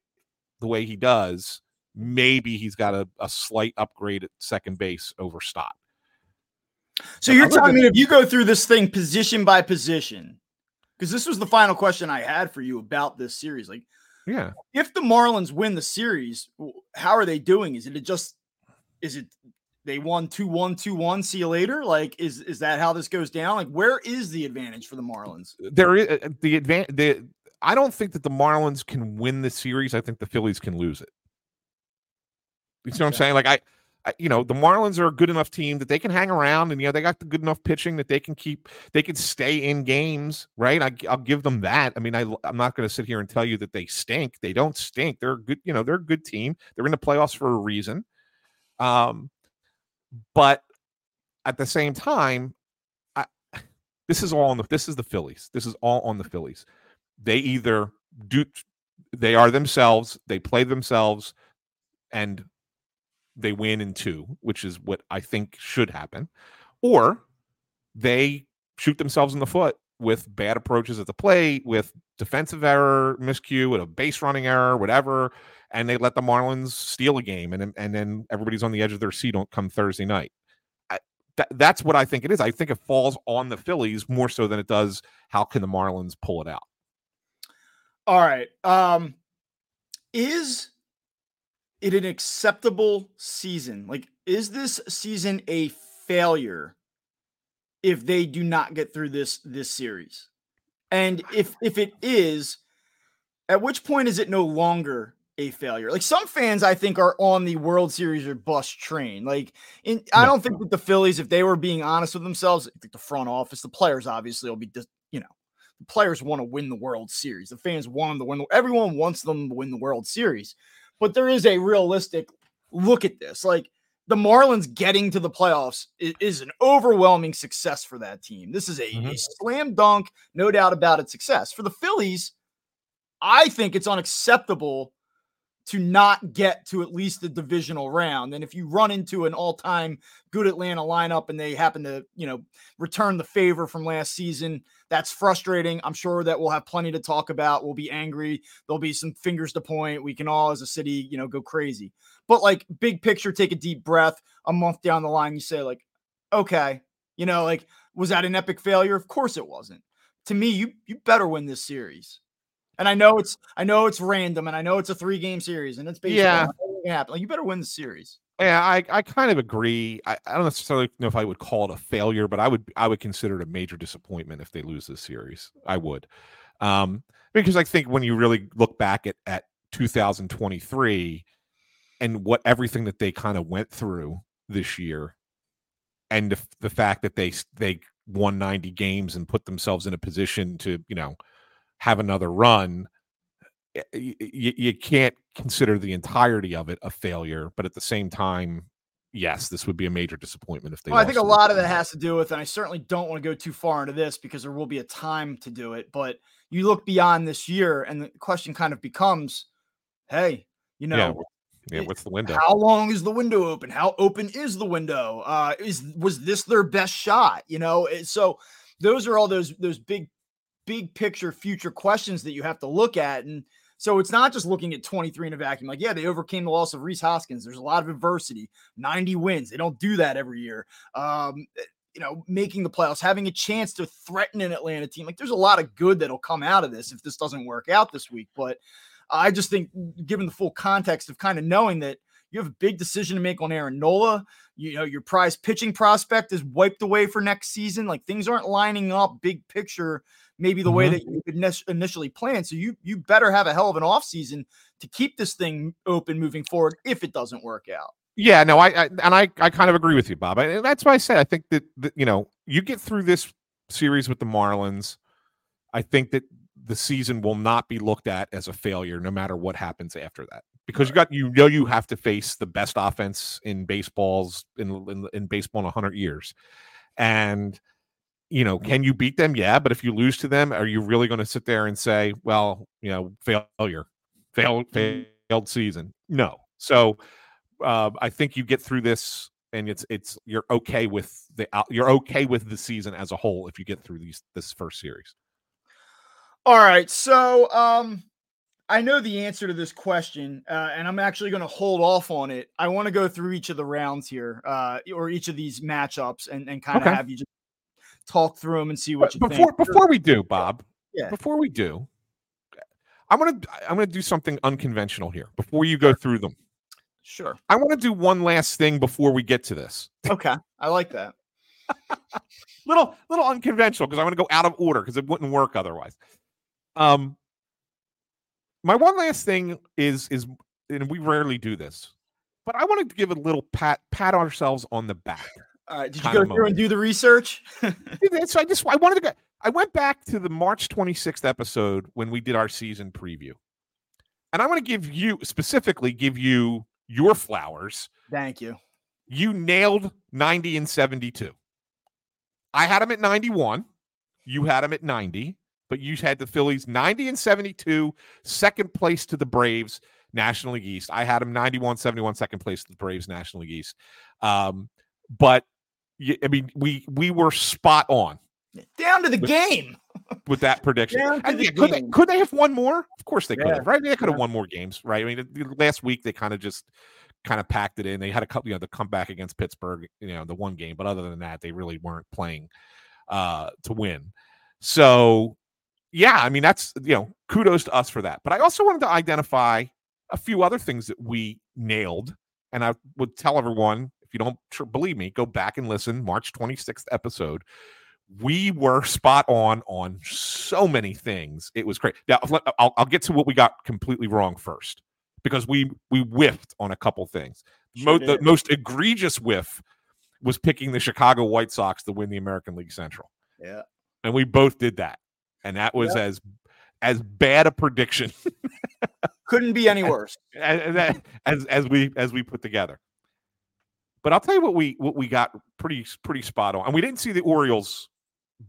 the way he does. Maybe he's got a, a slight upgrade at second base over Stott. So you're telling me if you go through this thing position by position, because this was the final question I had for you about this series. Like, yeah, if the Marlins win the series, how are they doing? Is it just is it they won two one two one? See you later. Like, is is that how this goes down? Like, where is the advantage for the Marlins? There is uh, the advantage. I don't think that the Marlins can win the series. I think the Phillies can lose it. You see what I'm saying? Like I you know, the Marlins are a good enough team that they can hang around and, you know, they got the good enough pitching that they can keep, they can stay in games, right? I, will give them that. I mean, I, I'm not going to sit here and tell you that they stink. They don't stink. They're a good, you know, they're a good team. They're in the playoffs for a reason. Um, but at the same time, I, this is all on the, this is the Phillies. This is all on the Phillies. They either do, they are themselves, they play themselves, and they win in two, which is what I think should happen, or they shoot themselves in the foot with bad approaches at the plate, with defensive error, miscue, with a base running error, whatever, and they let the Marlins steal a game, and and then everybody's on the edge of their seat on come Thursday night. That, that's what I think it is. I think it falls on the Phillies more so than it does. How can the Marlins pull it out? All right. Um, is it an acceptable season? Like, is this season a failure if they do not get through this this series? And if if it is, at which point is it no longer a failure. Like some fans, I think, are on the World Series or bust train. Like, in, I don't think that the Phillies, if they were being honest with themselves, I think the front office, the players obviously will be, dis- you know, the players want to win the World Series. The fans want them to win. The, everyone wants them to win the World Series. But there is a realistic look at this. Like the Marlins getting to the playoffs is, is an overwhelming success for that team. This is a, Mhm. a slam dunk, no doubt about it, success. For the Phillies, I think it's unacceptable to not get to at least the divisional round. And if you run into an all-time good Atlanta lineup and they happen to, you know, return the favor from last season, that's frustrating. I'm sure that we'll have plenty to talk about. We'll be angry. There'll be some fingers to point. We can all as a city, you know, go crazy. But like big picture, take a deep breath. A month down the line, you say like, okay, you know, like was that an epic failure? Of course it wasn't. To me, you you better win this series. And I know it's I know it's random, and I know it's a three game series, and it's baseball. Yeah. Happen. Like you better win the series. Yeah, I, I kind of agree. I, I don't necessarily know if I would call it a failure, but I would I would consider it a major disappointment if they lose this series. I would. Um, because I think when you really look back at, at 2023 and what everything that they kind of went through this year and the, the fact that they they won 90 games and put themselves in a position to, you know, have another run, eh, eh, you, you can't consider the entirety of it a failure, but at the same time, yes, this would be a major disappointment if they. Well, I think a lot of that has to do with, and I certainly don't want to go too far into this because there will be a time to do it. But you look beyond this year, and the question kind of becomes, hey, you know, Yeah, Yeah, what's the window? How long is the window open? How open is the window? Uh, is was this their best shot? You know, eh, so those are all those those big, big picture future questions that you have to look at. And so it's not just looking at 23 in a vacuum. Like, yeah, they overcame the loss of Rhys Hoskins. There's a lot of adversity, 90 wins. They don't do that every year. Um, you know, making the playoffs, having a chance to threaten an Atlanta team. Like, there's a lot of good that'll come out of this if this doesn't work out this week. But I just think, given the full context of kind of knowing that you have a big decision to make on Aaron Nola, you know, your prize pitching prospect is wiped away for next season. Like things aren't lining up big picture, maybe the way Mhm. that you initially plan. So you you better have a hell of an offseason to keep this thing open moving forward if it doesn't work out. Yeah, no, I, I and I I kind of agree with you, Bob. And that's why I said I think that, that you know you get through this series with the Marlins. I think that the season will not be looked at as a failure, no matter what happens after that, because you got you know you have to face the best offense in baseball's in in, in baseball in hundred years, and you know can you beat them? Yeah, but if you lose to them, are you really going to sit there and say, well, you know, failure, failed failed season? No. So uh, I think you get through this and it's it's you're okay with the you're okay with the season as a whole if you get through these this first series. All right. So um I know the answer to this question, uh, and I'm actually going to hold off on it. I want to go through each of the rounds here, uh, or each of these matchups, and, and kind of Okay. have you just talk through them and see what you before think. before we do, Bob, Yeah. before we do, I'm gonna I'm gonna do something unconventional here. Before you go through them, Sure. I want to do one last thing before we get to this. Okay. I like that. little little unconventional because I want to go out of order because it wouldn't work otherwise. Um, my one last thing is is and we rarely do this, but I wanted to give a little pat pat ourselves on the back. All right. Did you go through and do the research? so I just I wanted to go. I went back to the March 26th episode when we did our season preview, and I want to give you specifically give you your flowers. Thank you. You nailed 90 and 72. I had them at 91. You had them at 90, but you had the Phillies 90 and 72, second place to the Braves, National League East. I had them 91, 71, second place to the Braves, National League East. Um, but y- I mean, we we were spot on Down to the But- game. with that prediction. Down to And the could, they, could they have won more? Of course they could Yeah, have, right? They could have yeah. won more games, right? I mean, last week they kind of just kind of packed it in. They had a couple, you know, the comeback against Pittsburgh, you know, the one game, but other than that, they really weren't playing uh to win. So, yeah, I mean, that's you know, kudos to us for that. But I also wanted to identify a few other things that we nailed, and I would tell everyone you don't tr- believe me, go back and listen. March twenty sixth episode we were spot on on so many things. It was great. Now uh, I'll, I'll get to what we got completely wrong first because we we whiffed on a couple things. Sure Mo- the most egregious whiff was picking the Chicago White Sox to win the American League Central, Yeah. and we both did that, and that was as as bad a prediction Couldn't be any worse. as- as as we as we put together. But I'll tell you what we what we got pretty pretty spot on, and we didn't see the Orioles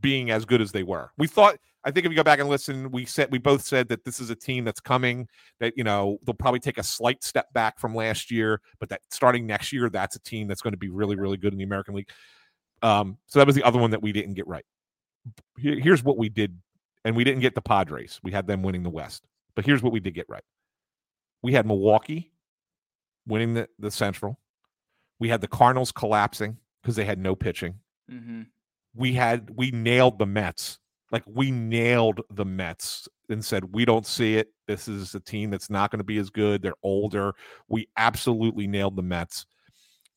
being as good as they were. We thought. I think if you go back and listen, we said we both said that this is a team that's coming. That you know they'll probably take a slight step back from last year, but that starting next year, that's a team that's going to be really really good in the American League. Um, so that was the other one that we didn't get right. Here- here's what we did, and we didn't get the Padres. We had them winning the West, but here's what we did get right. We had Milwaukee winning the, the Central. We had the Cardinals collapsing because they had no pitching. Mm-hmm. We had we nailed the Mets. Like we nailed the Mets and said we don't see it. This is a team that's not going to be as good. They're older. We absolutely nailed the Mets.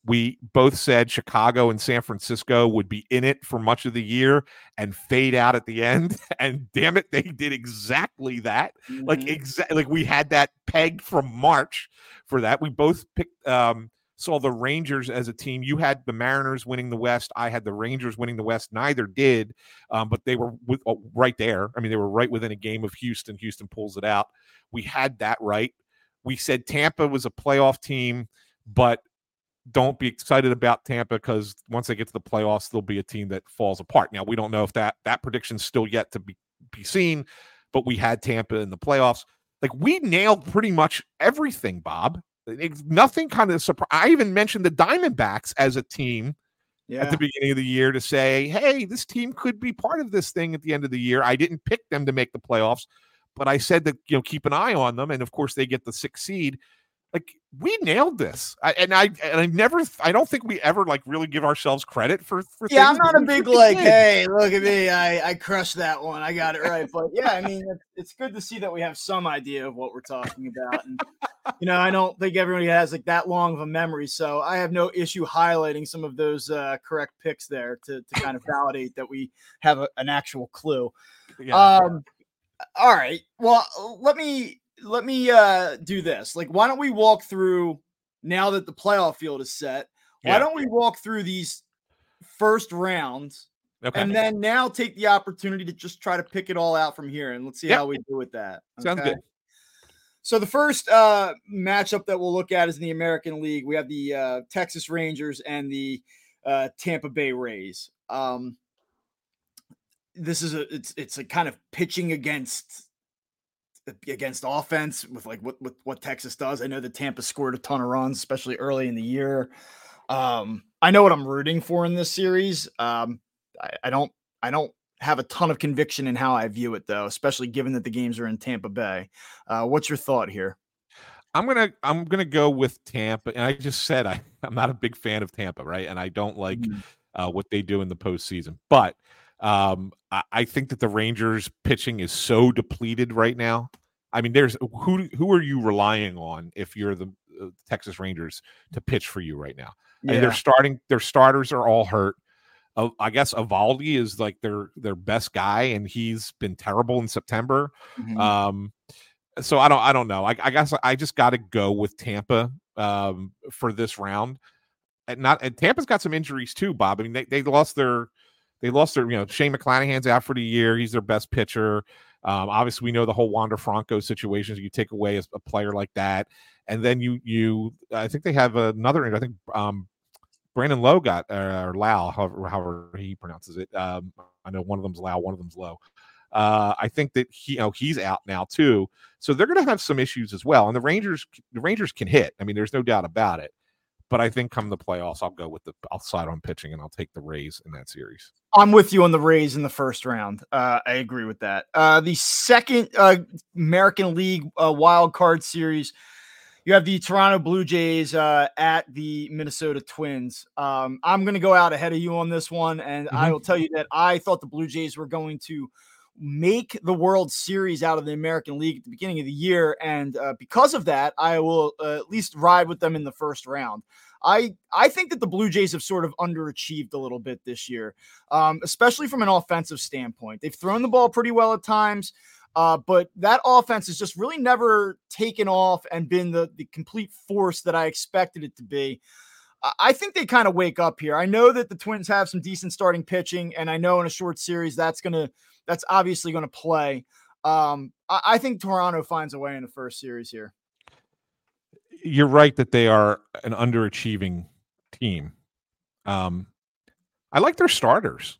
We both said Chicago and San Francisco would be in it for much of the year and fade out at the end. And damn it, they did exactly that like Mhm. exactly like we had that pegged from march for that we both picked um saw the rangers as a team. You had the mariners winning the west. I had the rangers winning the west. Neither did um, but they were with, uh, right there. I mean they were right within a game of houston. Houston pulls it out. We had that right. We said tampa was a playoff team but don't be excited about Tampa because once they get to the playoffs, they'll be a team that falls apart. Now we don't know if that that prediction's still yet to be be seen, but we had Tampa in the playoffs. Like we nailed pretty much everything, Bob. Nothing kind of surprise. I even mentioned the Diamondbacks as a team yeah. at the beginning of the year to say, hey, this team could be part of this thing at the end of the year. I didn't pick them to make the playoffs, but I said that you know keep an eye on them, and of course they get the sixth seed. Like we nailed this, I, and I and I never, I don't think we ever like really give ourselves credit for for. yeah, I'm not a big like, did. hey, look at me, I I crushed that one, I got it right. But yeah, I mean, it's, it's good to see that we have some idea of what we're talking about, and you know, I don't think everybody has like that long of a memory, so I have no issue highlighting some of those uh, correct picks there to to kind of validate that we have a, an actual clue. Yeah. Um, all right. Well, let me let me uh do this. Like, why don't we walk through now that the playoff field is set? Why Yeah. don't we walk through these first rounds okay. and then now take the opportunity to just try to pick it all out from here and let's see Yep. how we do with that. Sounds good. So the first uh matchup that we'll look at is in the American League. We have the uh Texas Rangers and the uh Tampa Bay Rays. Um this is a it's it's a kind of pitching against against offense with like what what, what Texas does. I know that Tampa scored a ton of runs, especially early in the year. Um, I know what I'm rooting for in this series. Um, I, I don't I don't have a ton of conviction in how I view it though, especially given that the games are in Tampa Bay. Uh, what's your thought here? I'm gonna I'm gonna go with Tampa, and I just said I I'm not a big fan of Tampa, right? And I don't like Mhm. uh, what they do in the postseason, but um, I, I think that the Rangers pitching is so depleted right now. I mean, there's who who are you relying on if you're the uh, Texas Rangers to pitch for you right now? And they're starting their starters are all hurt. Uh, I guess Eovaldi is like their their best guy, and he's been terrible in September. Mhm. Um, so I don't I don't know. I, I guess I just got to go with Tampa um, for this round. And not and Tampa's got some injuries too, Bob. I mean they, they lost their they lost their you know Shane McClanahan's out for the year. He's their best pitcher. Um, obviously, we know the whole Wander Franco situation. You take away a, a player like that, and then you you I think they have another. I think um, Brandon Lowe got uh, or Lau, however, however he pronounces it. Um, I know one of them's Lau, one of them's Low. Uh, I think that he, you know, he's out now too, so they're going to have some issues as well. And the Rangers, the Rangers can hit. I mean, there's no doubt about it. But I think come the playoffs, I'll go with the, I'll side on pitching and I'll take the Rays in that series. I'm with you on the Rays in the first round. Uh, I agree with that. Uh, the second uh, American League uh, wild card series, you have the Toronto Blue Jays uh, at the Minnesota Twins. Um, I'm going to go out ahead of you on this one, and I Mhm. will tell you that I thought the Blue Jays were going to make the World Series out of the American League at the beginning of the year, and uh, because of that, I will uh, at least ride with them in the first round. I I think that the Blue Jays have sort of underachieved a little bit this year, um, especially from an offensive standpoint. They've thrown the ball pretty well at times. Uh, but that offense has just really never taken off and been the, the complete force that I expected it to be. I think they kind of wake up here. I know that the Twins have some decent starting pitching, and I know in a short series that's gonna that's obviously gonna play. Um, I, I think Toronto finds a way in the first series here. You're right that they are an underachieving team. Um, I like their starters,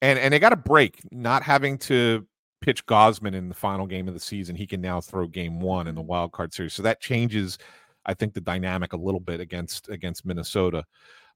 and and they got a break not having to pitch Gausman in the final game of the season. He can now throw game one in the wild card series, so that changes I think the dynamic a little bit against against Minnesota.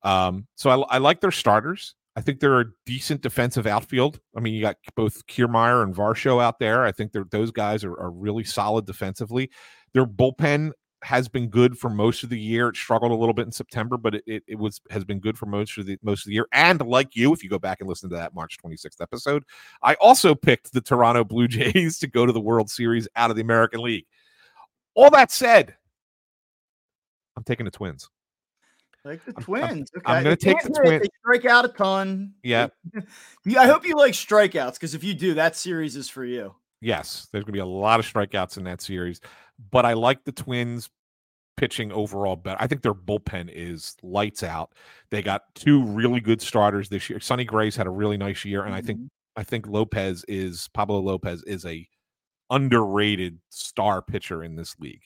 Um, so I, I like their starters. I think they're a decent defensive outfield. I mean, you got both Kiermaier and Varsho out there. I think they're, those guys are, are really solid defensively. Their bullpen has been good for most of the year. It struggled a little bit in September, but it, it, it, was has been good for most of the most of the year. And like you, if you go back and listen to that March 26th episode, I also picked the Toronto Blue Jays to go to the World Series out of the American League. All that said, I'm taking the Twins. Like the Twins. I'm, okay. I'm going to take the Twins. They strike out a ton. Yeah. I hope you like strikeouts because if you do, that series is for you. Yes, there's going to be a lot of strikeouts in that series, but I like the Twins pitching overall better. I think their bullpen is lights out. They got two really good starters this year. Sonny Gray's had a really nice year, and mm-hmm. I think mm-hmm. I think Lopez is Pablo Lopez is a underrated star pitcher in this league.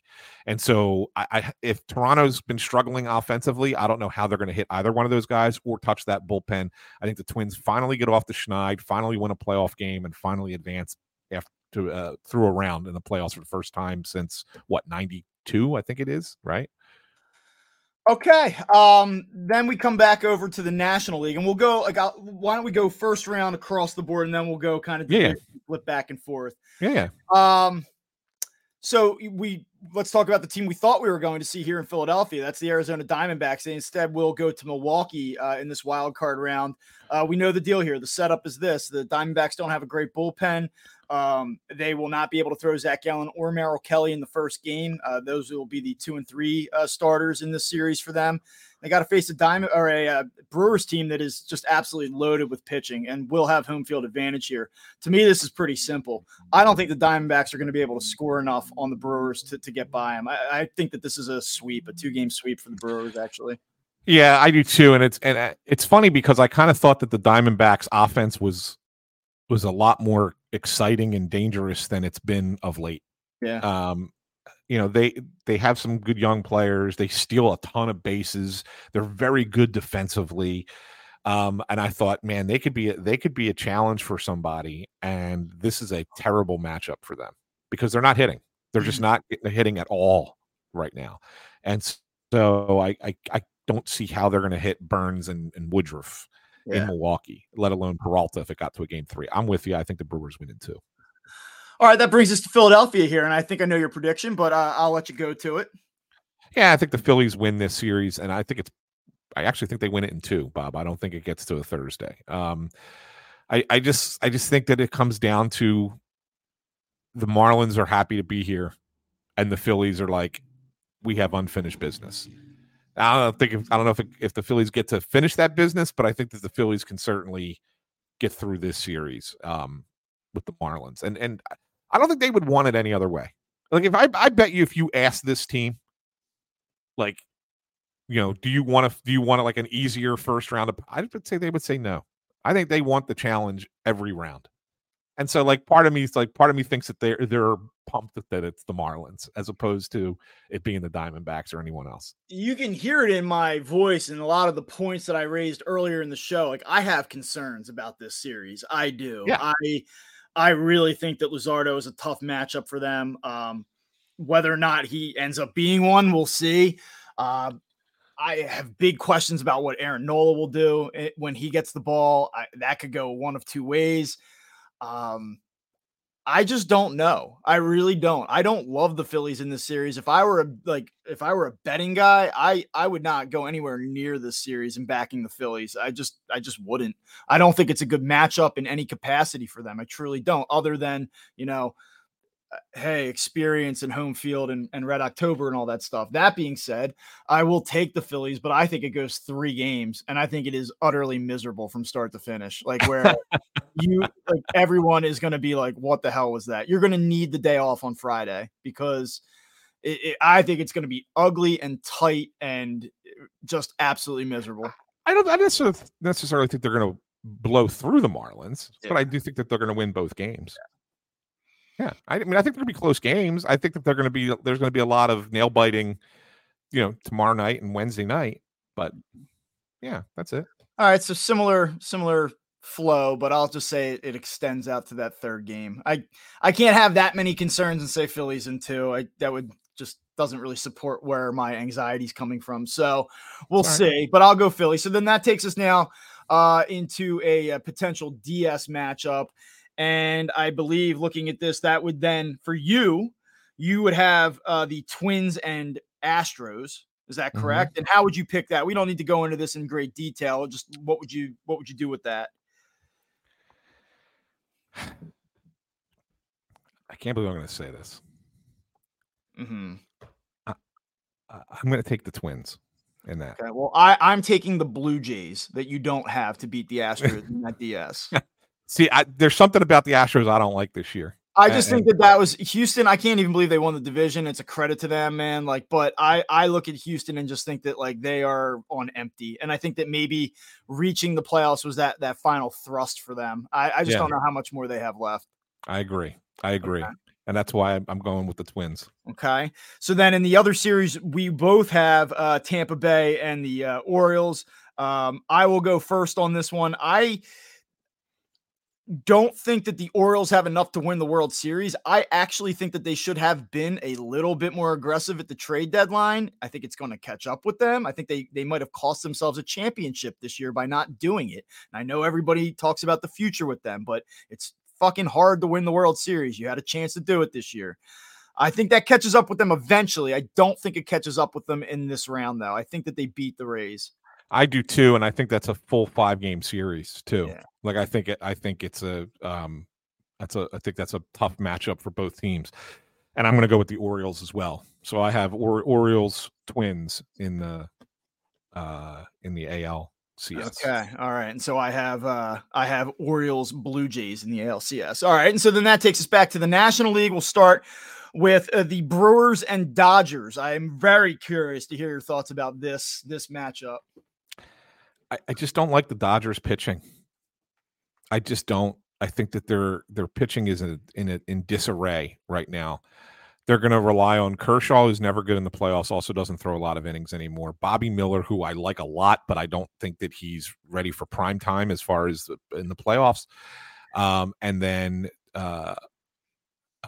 And so I, I, if Toronto's been struggling offensively, I don't know how they're going to hit either one of those guys or touch that bullpen. I think the Twins finally get off the schneid, finally win a playoff game, and finally advance after uh, through a round in the playoffs for the first time since what 92 I think it is, right? Okay. Um, then we come back over to the National League, and we'll go like, I'll, why don't we go first round across the board, and then we'll go kind of yeah, flip back and forth. Yeah. Um, so we let's talk about the team we thought we were going to see here in Philadelphia. That's the Arizona Diamondbacks. They instead will go to Milwaukee uh, in this wild card round. Uh, we know the deal here. The setup is this: the Diamondbacks don't have a great bullpen. Um, they will not be able to throw Zach Gallen or Merrill Kelly in the first game. Uh, those will be the two and three uh, starters in this series for them. They got to face a diamond or a, a, uh, Brewers team that is just absolutely loaded with pitching and will have home field advantage here. To me, this is pretty simple. I don't think the Diamondbacks are going to be able to score enough on the Brewers to, to get by them. I, I think that this is a sweep, a two game sweep for the Brewers, actually. Yeah, I do too, and it's and uh, it's funny because I kind of thought that the Diamondbacks offense was was a lot more exciting and dangerous than it's been of late. Yeah. Um, you know they they have some good young players. They steal a ton of bases. They're very good defensively. Um, and I thought, man, they could be a, they could be a challenge for somebody. And this is a terrible matchup for them because they're not hitting. They're just mm-hmm. not hitting at all right now. And so I I, I don't see how they're going to hit Burnes and, and Woodruff yeah. in Milwaukee, let alone Peralta if it got to a game three. I'm with you. I think the Brewers win in two. All right, that brings us to Philadelphia here, and I think I know your prediction, but uh, I'll let you go to it. Yeah, I think the Phillies win this series, and I think it's. I actually think they win it in two, Bob. I don't think it gets to a Thursday. Um, I, I just, I just think that it comes down to the Marlins are happy to be here, and the Phillies are like, we have unfinished business. I don't think if, I don't know if it, if the Phillies get to finish that business, but I think that the Phillies can certainly get through this series um, with the Marlins, and and I don't think they would want it any other way. Like if I I bet you if you ask this team, like, you know, do you want to do you want it like an easier first round? Of, I would say they would say no. I think they want the challenge every round. And so, like, part of me is like, part of me thinks that they're they're pumped that it's the Marlins as opposed to it being the Diamondbacks or anyone else. You can hear it in my voice and a lot of the points that I raised earlier in the show. Like, I have concerns about this series. I do. Yeah. I I really think that Luzardo is a tough matchup for them. Um, whether or not he ends up being one, we'll see. Uh, I have big questions about what Aaron Nola will do eh, when he gets the ball. I, that could go one of two ways. Um, I just don't know. I really don't. I don't love the Phillies in this series. If I were a like if I were a betting guy, I I would not go anywhere near this series and backing the Phillies. I just I just wouldn't. I don't think it's a good matchup in any capacity for them. I truly don't. Other than, you know, hey, experience and home field and, and Red October and all that stuff. That being said, I will take the Phillies, but I think it goes three games, and I think it is utterly miserable from start to finish. Like where you like everyone is going to be like, "What the hell was that?" You're going to need the day off on Friday because it, it, I think it's going to be ugly and tight and uh, just absolutely miserable. I don't. I don't necessarily think they're going to blow through the Marlins, yeah. but I do think that they're going to win both games. Yeah. Yeah, I, mean, I think there'll be close games. I think that they're going to be there's going to be a lot of nail biting, you know, tomorrow night and Wednesday night. But yeah, that's it. All right, so similar similar flow, but I'll just say it, it extends out to that third game. I I can't have that many concerns and say Phillies in two. I that would just doesn't really support where my anxiety is coming from. So we'll see, but I'll go Philly. So then that takes us now uh, into a, a potential DS matchup. And I believe looking at this, that would then for you, you would have uh, the Twins and Astros. Is that mm-hmm. correct? Mm-hmm. And how would you pick that? We don't need to go into this in great detail. Just what would you what would you do with that? I can't believe I'm going to say this. Mm-hmm. I, am going to take the Twins in that. Okay. Well, I, I'm taking the Blue Jays that you don't have to beat the Astros in that DS. See, I, there's something about the Astros I don't like this year. I just and, think that that was Houston. I can't even believe they won the division. It's a credit to them, man. Like, but I I look at Houston and just think that like they are on empty, and I think that maybe reaching the playoffs was that that final thrust for them. I, I just yeah. don't know how much more they have left. I agree. I agree. Okay. And that's why I'm going with the Twins. Okay. So then in the other series, we both have uh, Tampa Bay and the uh, Orioles. Um, I will go first on this one. I don't think that the Orioles have enough to win the World Series. I actually think that they should have been a little bit more aggressive at the trade deadline. I think it's going to catch up with them. I think they they might have cost themselves a championship this year by not doing it. And I know everybody talks about the future with them, but it's fucking hard to win the World Series. You had a chance to do it this year. I think that catches up with them eventually. I don't think it catches up with them in this round though. I think that they beat the Rays. I do too, and I think that's a full five game series too. Yeah. Like I think it, I think it's a um, that's a I think that's a tough matchup for both teams, and I'm going to go with the Orioles as well. So I have or- Orioles Twins in the uh in the ALCS. Okay, all right, and so I have uh I have Orioles Blue Jays in the ALCS. All right, and so then that takes us back to the National League. We'll start with uh, the Brewers and Dodgers. I am very curious to hear your thoughts about this this matchup. I, I just don't like the Dodgers pitching. I just don't. I think that their their pitching is in in, a, in disarray right now. They're going to rely on Kershaw, who's never good in the playoffs, also doesn't throw a lot of innings anymore. Bobby Miller, who I like a lot, but I don't think that he's ready for prime time as far as the, in the playoffs. Um, and then uh,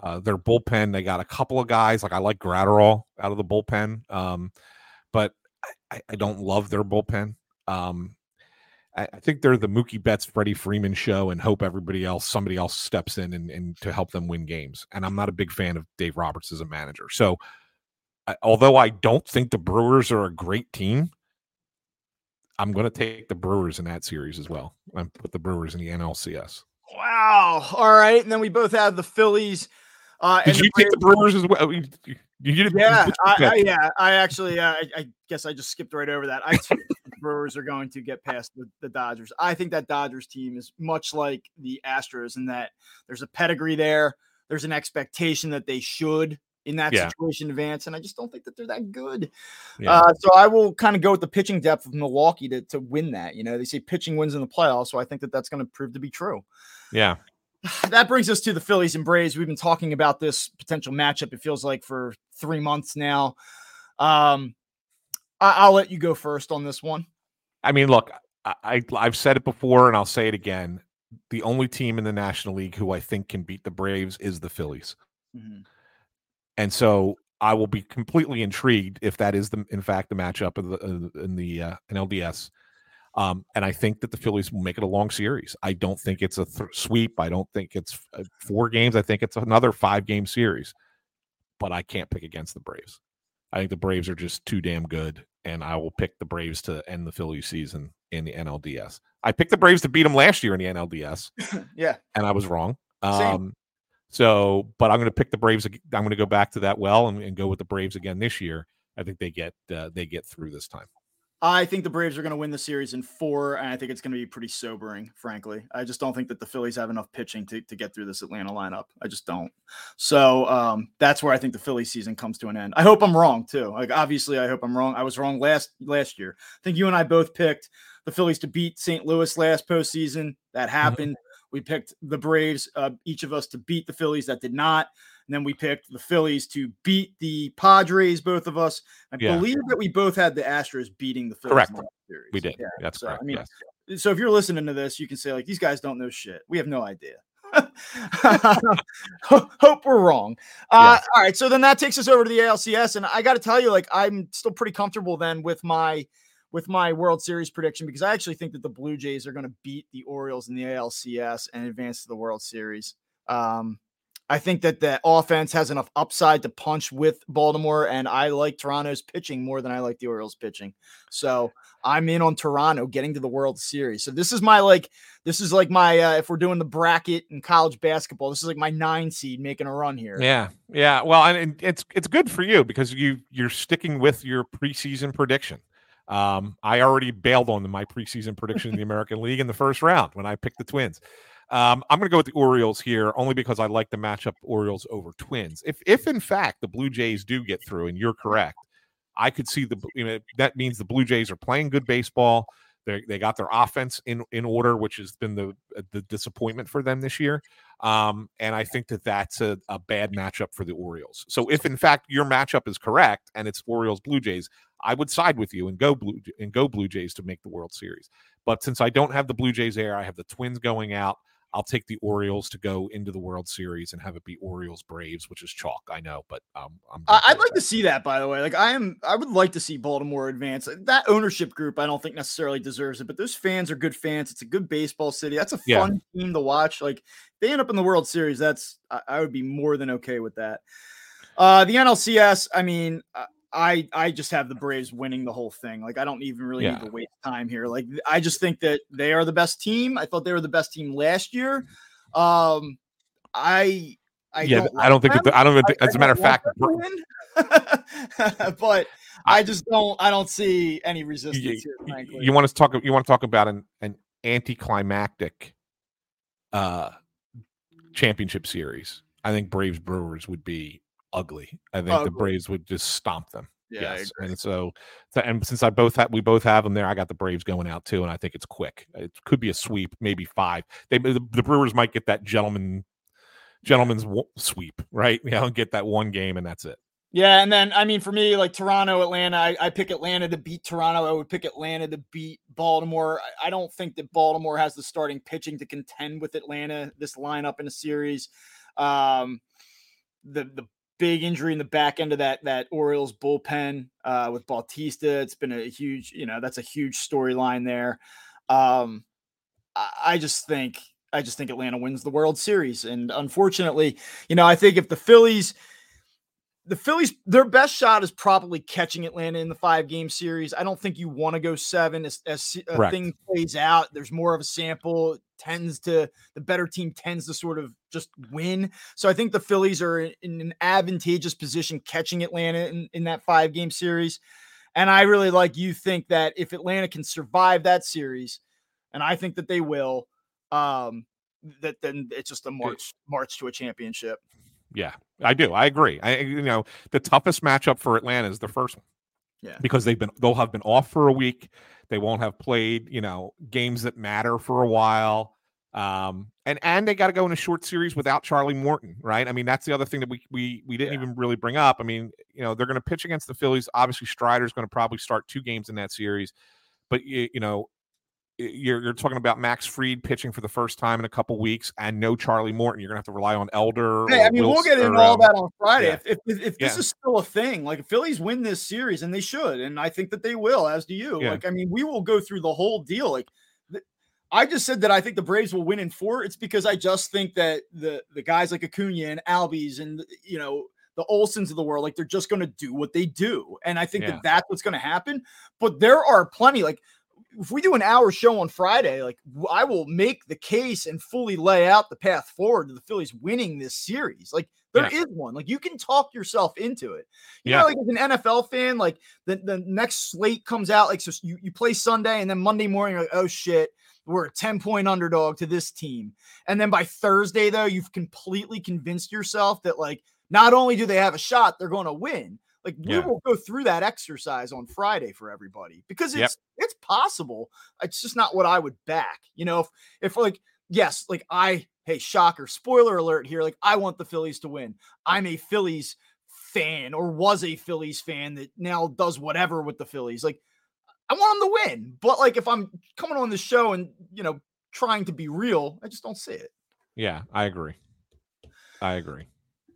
uh, their bullpen, they got a couple of guys like I like Graterol out of the bullpen, um, but I, I, don't love their bullpen. Um, I, I, think they're the Mookie Betts, Freddie Freeman show, and hope everybody else, somebody else steps in and, and to help them win games. And I'm not a big fan of Dave Roberts as a manager. So, I, although I don't think the Brewers are a great team, I'm going to take the Brewers in that series as well. and put the Brewers in the NLCS. Wow. All right. And then we both have the Phillies. Uh, Did you take the Brewers as well? You, you, you yeah, I, I, yeah. I actually, uh, I, I, guess I just skipped right over that. I Brewers are going to get past the, the Dodgers. I think that Dodgers team is much like the Astros in that there's a pedigree there. There's an expectation that they should in that yeah. situation advance, and I just don't think that they're that good. Yeah. Uh, so I will kind of go with the pitching depth of Milwaukee to, to win that. You know, they say pitching wins in the playoffs, so I think that that's going to prove to be true. Yeah. That brings us to the Phillies and Braves. We've been talking about this potential matchup. It feels like for three months now. Um, I, will let you go first on this one. I mean, look, I, I have said it before and I'll say it again. The only team in the National League who I think can beat the Braves is the Phillies. Mm-hmm. And so I will be completely intrigued if that is the in fact the matchup of the, in the uh, in LDS. Um, and I think that the Phillies will make it a long series. I don't think it's a th- sweep. I don't think it's uh, four games. I think it's another five game series. But I can't pick against the Braves. I think the Braves are just too damn good and I will pick the Braves to end the Phillies season in the NLDS. I picked the Braves to beat them last year in the NLDS. yeah. And I was wrong. Um, So, but I'm going to pick the Braves. I'm going to go back to that well and, and go with the Braves again this year. I think they get uh, they get through this time. I think the Braves are going to win the series in four, and I think it's going to be pretty sobering, frankly. I just don't think that the Phillies have enough pitching to, to get through this Atlanta lineup. I just don't. So um, that's where I think the Philly season comes to an end. I hope I'm wrong too. Like obviously, I hope I'm wrong. I was wrong last last year. I think you and I both picked the Phillies to beat St. Louis last postseason. That mm-hmm. happened. Mm-hmm. We picked the Braves, uh, each of us to beat the Phillies. That did not. And then we picked the Phillies to beat the Padres, both of us. I yeah. believe that we both had the Astros beating the Phillies. Correct. We did. Yeah. That's so, correct. I mean, yes. so if you're listening to this, you can say like these guys don't know shit. We have no idea. Hope we're wrong. Uh. All right, so then that takes us over to the ALCS, and I got to tell you, like I'm still pretty comfortable then with my with my World Series prediction because I actually think that the Blue Jays are going to beat the Orioles in the ALCS and advance to the World Series. Um, I think that the offense has enough upside to punch with Baltimore, and I like Toronto's pitching more than I like the Orioles pitching. So I'm in on Toronto getting to the World Series. So this is my like, this is like my uh, if we're doing the bracket in college basketball, this is like my nine seed making a run here. Yeah, yeah. Well, and it's it's good for you because you you're sticking with your preseason prediction. Um, I already bailed on my preseason prediction in the American League in the first round when I picked the Twins. Um, I'm going to go with the Orioles here only because I like the matchup Orioles over Twins. If if in fact the Blue Jays do get through, and you're correct, I could see the you know that means the Blue Jays are playing good baseball. They they got their offense in in order, which has been the the disappointment for them this year. Um, and I think that that's a, a bad matchup for the Orioles. So if in fact your matchup is correct and it's Orioles Blue Jays, I would side with you and go blue and go Blue Jays to make the World Series. But since I don't have the Blue Jays there, I have the Twins going out. I'll take the Orioles to go into the World Series and have it be Orioles Braves, which is chalk. I know, but um, I'd like that. to see that. By the way, like I am, I would like to see Baltimore advance. That ownership group, I don't think necessarily deserves it, but those fans are good fans. It's a good baseball city. That's a fun yeah. team to watch. Like they end up in the World Series, that's I, I would be more than okay with that. Uh, the NLCS, I mean, uh, I I just have the Braves winning the whole thing. Like I don't even really yeah. need to waste time here. Like I just think that they are the best team. I thought they were the best team last year. Um, I I yeah, don't I don't think I don't. Think, as a matter of fact, but I just don't. I don't see any resistance you, here. Frankly. You want to talk? You want to talk about an an anticlimactic uh championship series? I think Braves Brewers would be ugly. I think ugly. the Braves would just stomp them. Yeah, yes. and so, and since I both have, we both have them there. I got the Braves going out too, and I think it's quick. It could be a sweep, maybe five. They the, the Brewers might get that gentleman, gentleman's sweep, right? You know, get that one game, and that's it. Yeah, and then I mean, for me, like Toronto, Atlanta, I, I, pick Atlanta to beat Toronto. I would pick Atlanta to beat Baltimore. I, I, don't think that Baltimore has the starting pitching to contend with Atlanta this lineup in a series. Um, the the big injury in the back end of that that Orioles bullpen uh, with Bautista. It's been a huge, you know, that's a huge storyline there. Um, I, I just think I just think Atlanta wins the World Series, and unfortunately, you know, I think if the Phillies the Phillies, their best shot is probably catching Atlanta in the five game series. I don't think you want to go seven as, as a thing plays out. There's more of a sample, tends to the better team tends to sort of just win. So I think the Phillies are in an advantageous position catching Atlanta in, in that five game series. And I really like you think that if Atlanta can survive that series, and I think that they will, um, that then it's just a march march to a championship. Yeah, I do. I agree. I you know the toughest matchup for Atlanta is the first one. Yeah. Because they've been they'll have been off for a week. They won't have played, you know, games that matter for a while. Um, and and they got to go in a short series without Charlie Morton, right? I mean, that's the other thing that we we we didn't yeah. even really bring up. I mean, you know, they're going to pitch against the Phillies. Obviously, Strider's going to probably start two games in that series, but you, you know, you're, you're talking about Max Fried pitching for the first time in a couple weeks and no Charlie Morton. You're gonna have to rely on Elder. Hey, I mean, we'll get into all um, that on Friday. Yeah. If, if, if this yeah. is still a thing, like if Phillies win this series, and they should, and I think that they will, as do you. Yeah. Like, I mean, we will go through the whole deal. Like, I just said that I think the Braves will win in four. It's because I just think that the the guys like Acuna and Albies and you know the Olsons of the world, like they're just going to do what they do, and I think that that's what's going to happen. But there are plenty like if we do an hour show on Friday, like I will make the case and fully lay out the path forward to the Phillies winning this series. Like there yeah. is one. Like you can talk yourself into it. You yeah. know, like as an NFL fan, like the, the next slate comes out, like so you, you play Sunday and then Monday morning, like, oh shit, we're a 10 point underdog to this team. And then by Thursday, though, you've completely convinced yourself that like not only do they have a shot, they're going to win. Like we yeah. will go through that exercise on Friday for everybody because it's yep. it's possible. It's just not what I would back. You know, if if like yes, like I hey shocker spoiler alert here. Like I want the Phillies to win. I'm a Phillies fan or was a Phillies fan that now does whatever with the Phillies. Like I want them to win, but like if I'm coming on the show and you know trying to be real, I just don't see it. Yeah, I agree. I agree.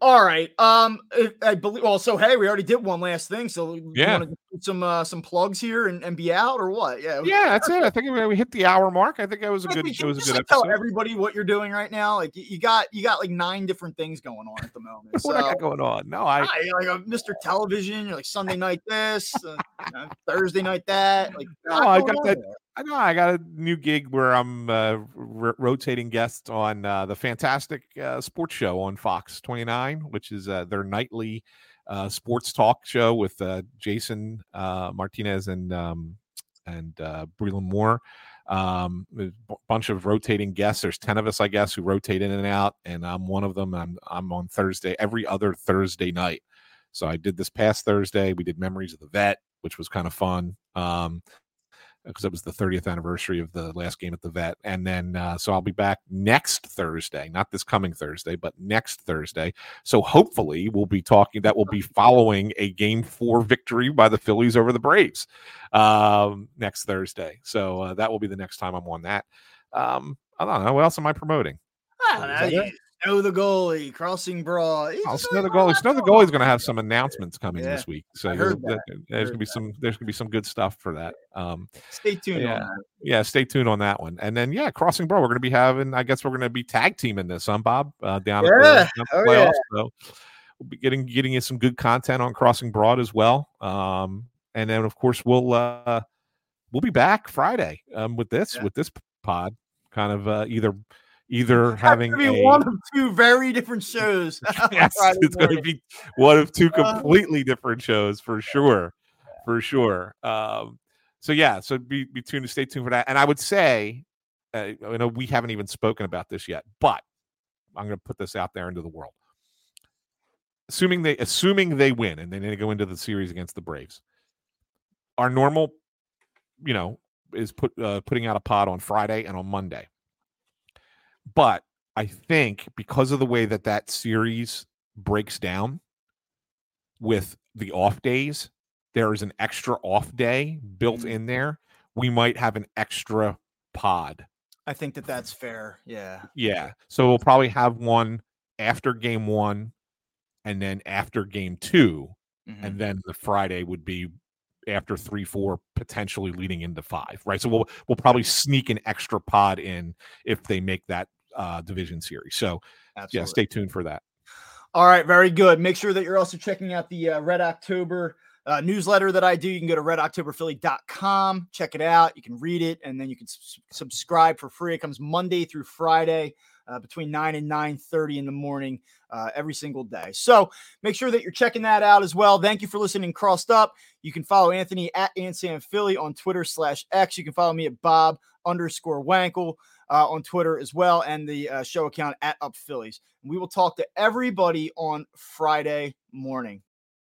All right. Um, I believe. Well, so hey, we already did one last thing. So yeah, some uh, some plugs here and, and be out or what? Yeah. Yeah, that's it. I think we hit the hour mark. I think that was a good. It was a good like. Tell everybody what you're doing right now. Like you got you got like nine different things going on at the moment. what so, I got going on? No, I like a Mr. Television. You're like Sunday night this, uh, you know, Thursday night that. Like no, I got that. There. I know I got a new gig where I'm uh, r- rotating guests on uh, the fantastic uh, sports show on Fox 29, which is uh, their nightly uh, sports talk show with uh, Jason Martinez and um, and uh, Breland Moore. Um, a bunch of rotating guests. There's ten of us, I guess, who rotate in and out, and I'm one of them. I'm I'm on Thursday every other Thursday night. So I did this past Thursday. We did Memories of the Vet, which was kind of fun. Um, because it was the 30th anniversary of the last game at the vet. And then, uh, so I'll be back next Thursday, not this coming Thursday, but next Thursday. So hopefully we'll be talking, that will be following a game four victory by the Phillies over the Braves um, next Thursday. So uh, that will be the next time I'm on that. Um, I don't know. What else am I promoting? I don't know. Snow the goalie, crossing broad. I'll Snow the goalie. Snow the goalie is going to have some announcements coming yeah. this week, so there's going to be some there's going to be some good stuff for that. Um, stay tuned. Yeah, yeah, stay tuned on that one. And then yeah, crossing broad, we're going to be having. I guess we're going to be tag teaming this, huh, Bob? Uh, down yeah. at the, oh, playoffs. Yeah. So we'll be getting getting you some good content on crossing broad as well. Um, and then of course we'll uh, we'll be back Friday um, with this yeah. with this pod, kind of uh, either either having a, one of two very different shows. yes, it's going to be one of two uh, completely different shows for sure, for sure. Um, so yeah, so be, be tuned to stay tuned for that. And I would say, uh, I know we haven't even spoken about this yet, but I'm going to put this out there into the world. Assuming they assuming they win and then they go into the series against the Braves, our normal, you know, is put uh, putting out a pod on Friday and on Monday but I think because of the way that that series breaks down with the off days, there is an extra off day built mm-hmm. in there. We might have an extra pod. I think that that's fair. Yeah. Yeah. So we'll probably have one after game one and then after game 2 mm-hmm. And then the Friday would be after three, four, potentially leading into five, right? So we'll we'll probably sneak an extra pod in if they make that uh, division series. So, Absolutely. yeah, stay tuned for that. All right, very good. Make sure that you're also checking out the uh, Red October uh, newsletter that I do. You can go to redoctoberphilly.com, check it out. You can read it, and then you can s- subscribe for free. It comes Monday through Friday. Uh, between 9 and 9 30 in the morning uh, every single day so make sure that you're checking that out as well thank you for listening crossed up you can follow anthony at AntSanPhilly on twitter slash x you can follow me at bob underscore wankel uh, on Twitter as well, and the uh, show account at Up Phillies. We will talk to everybody on Friday morning.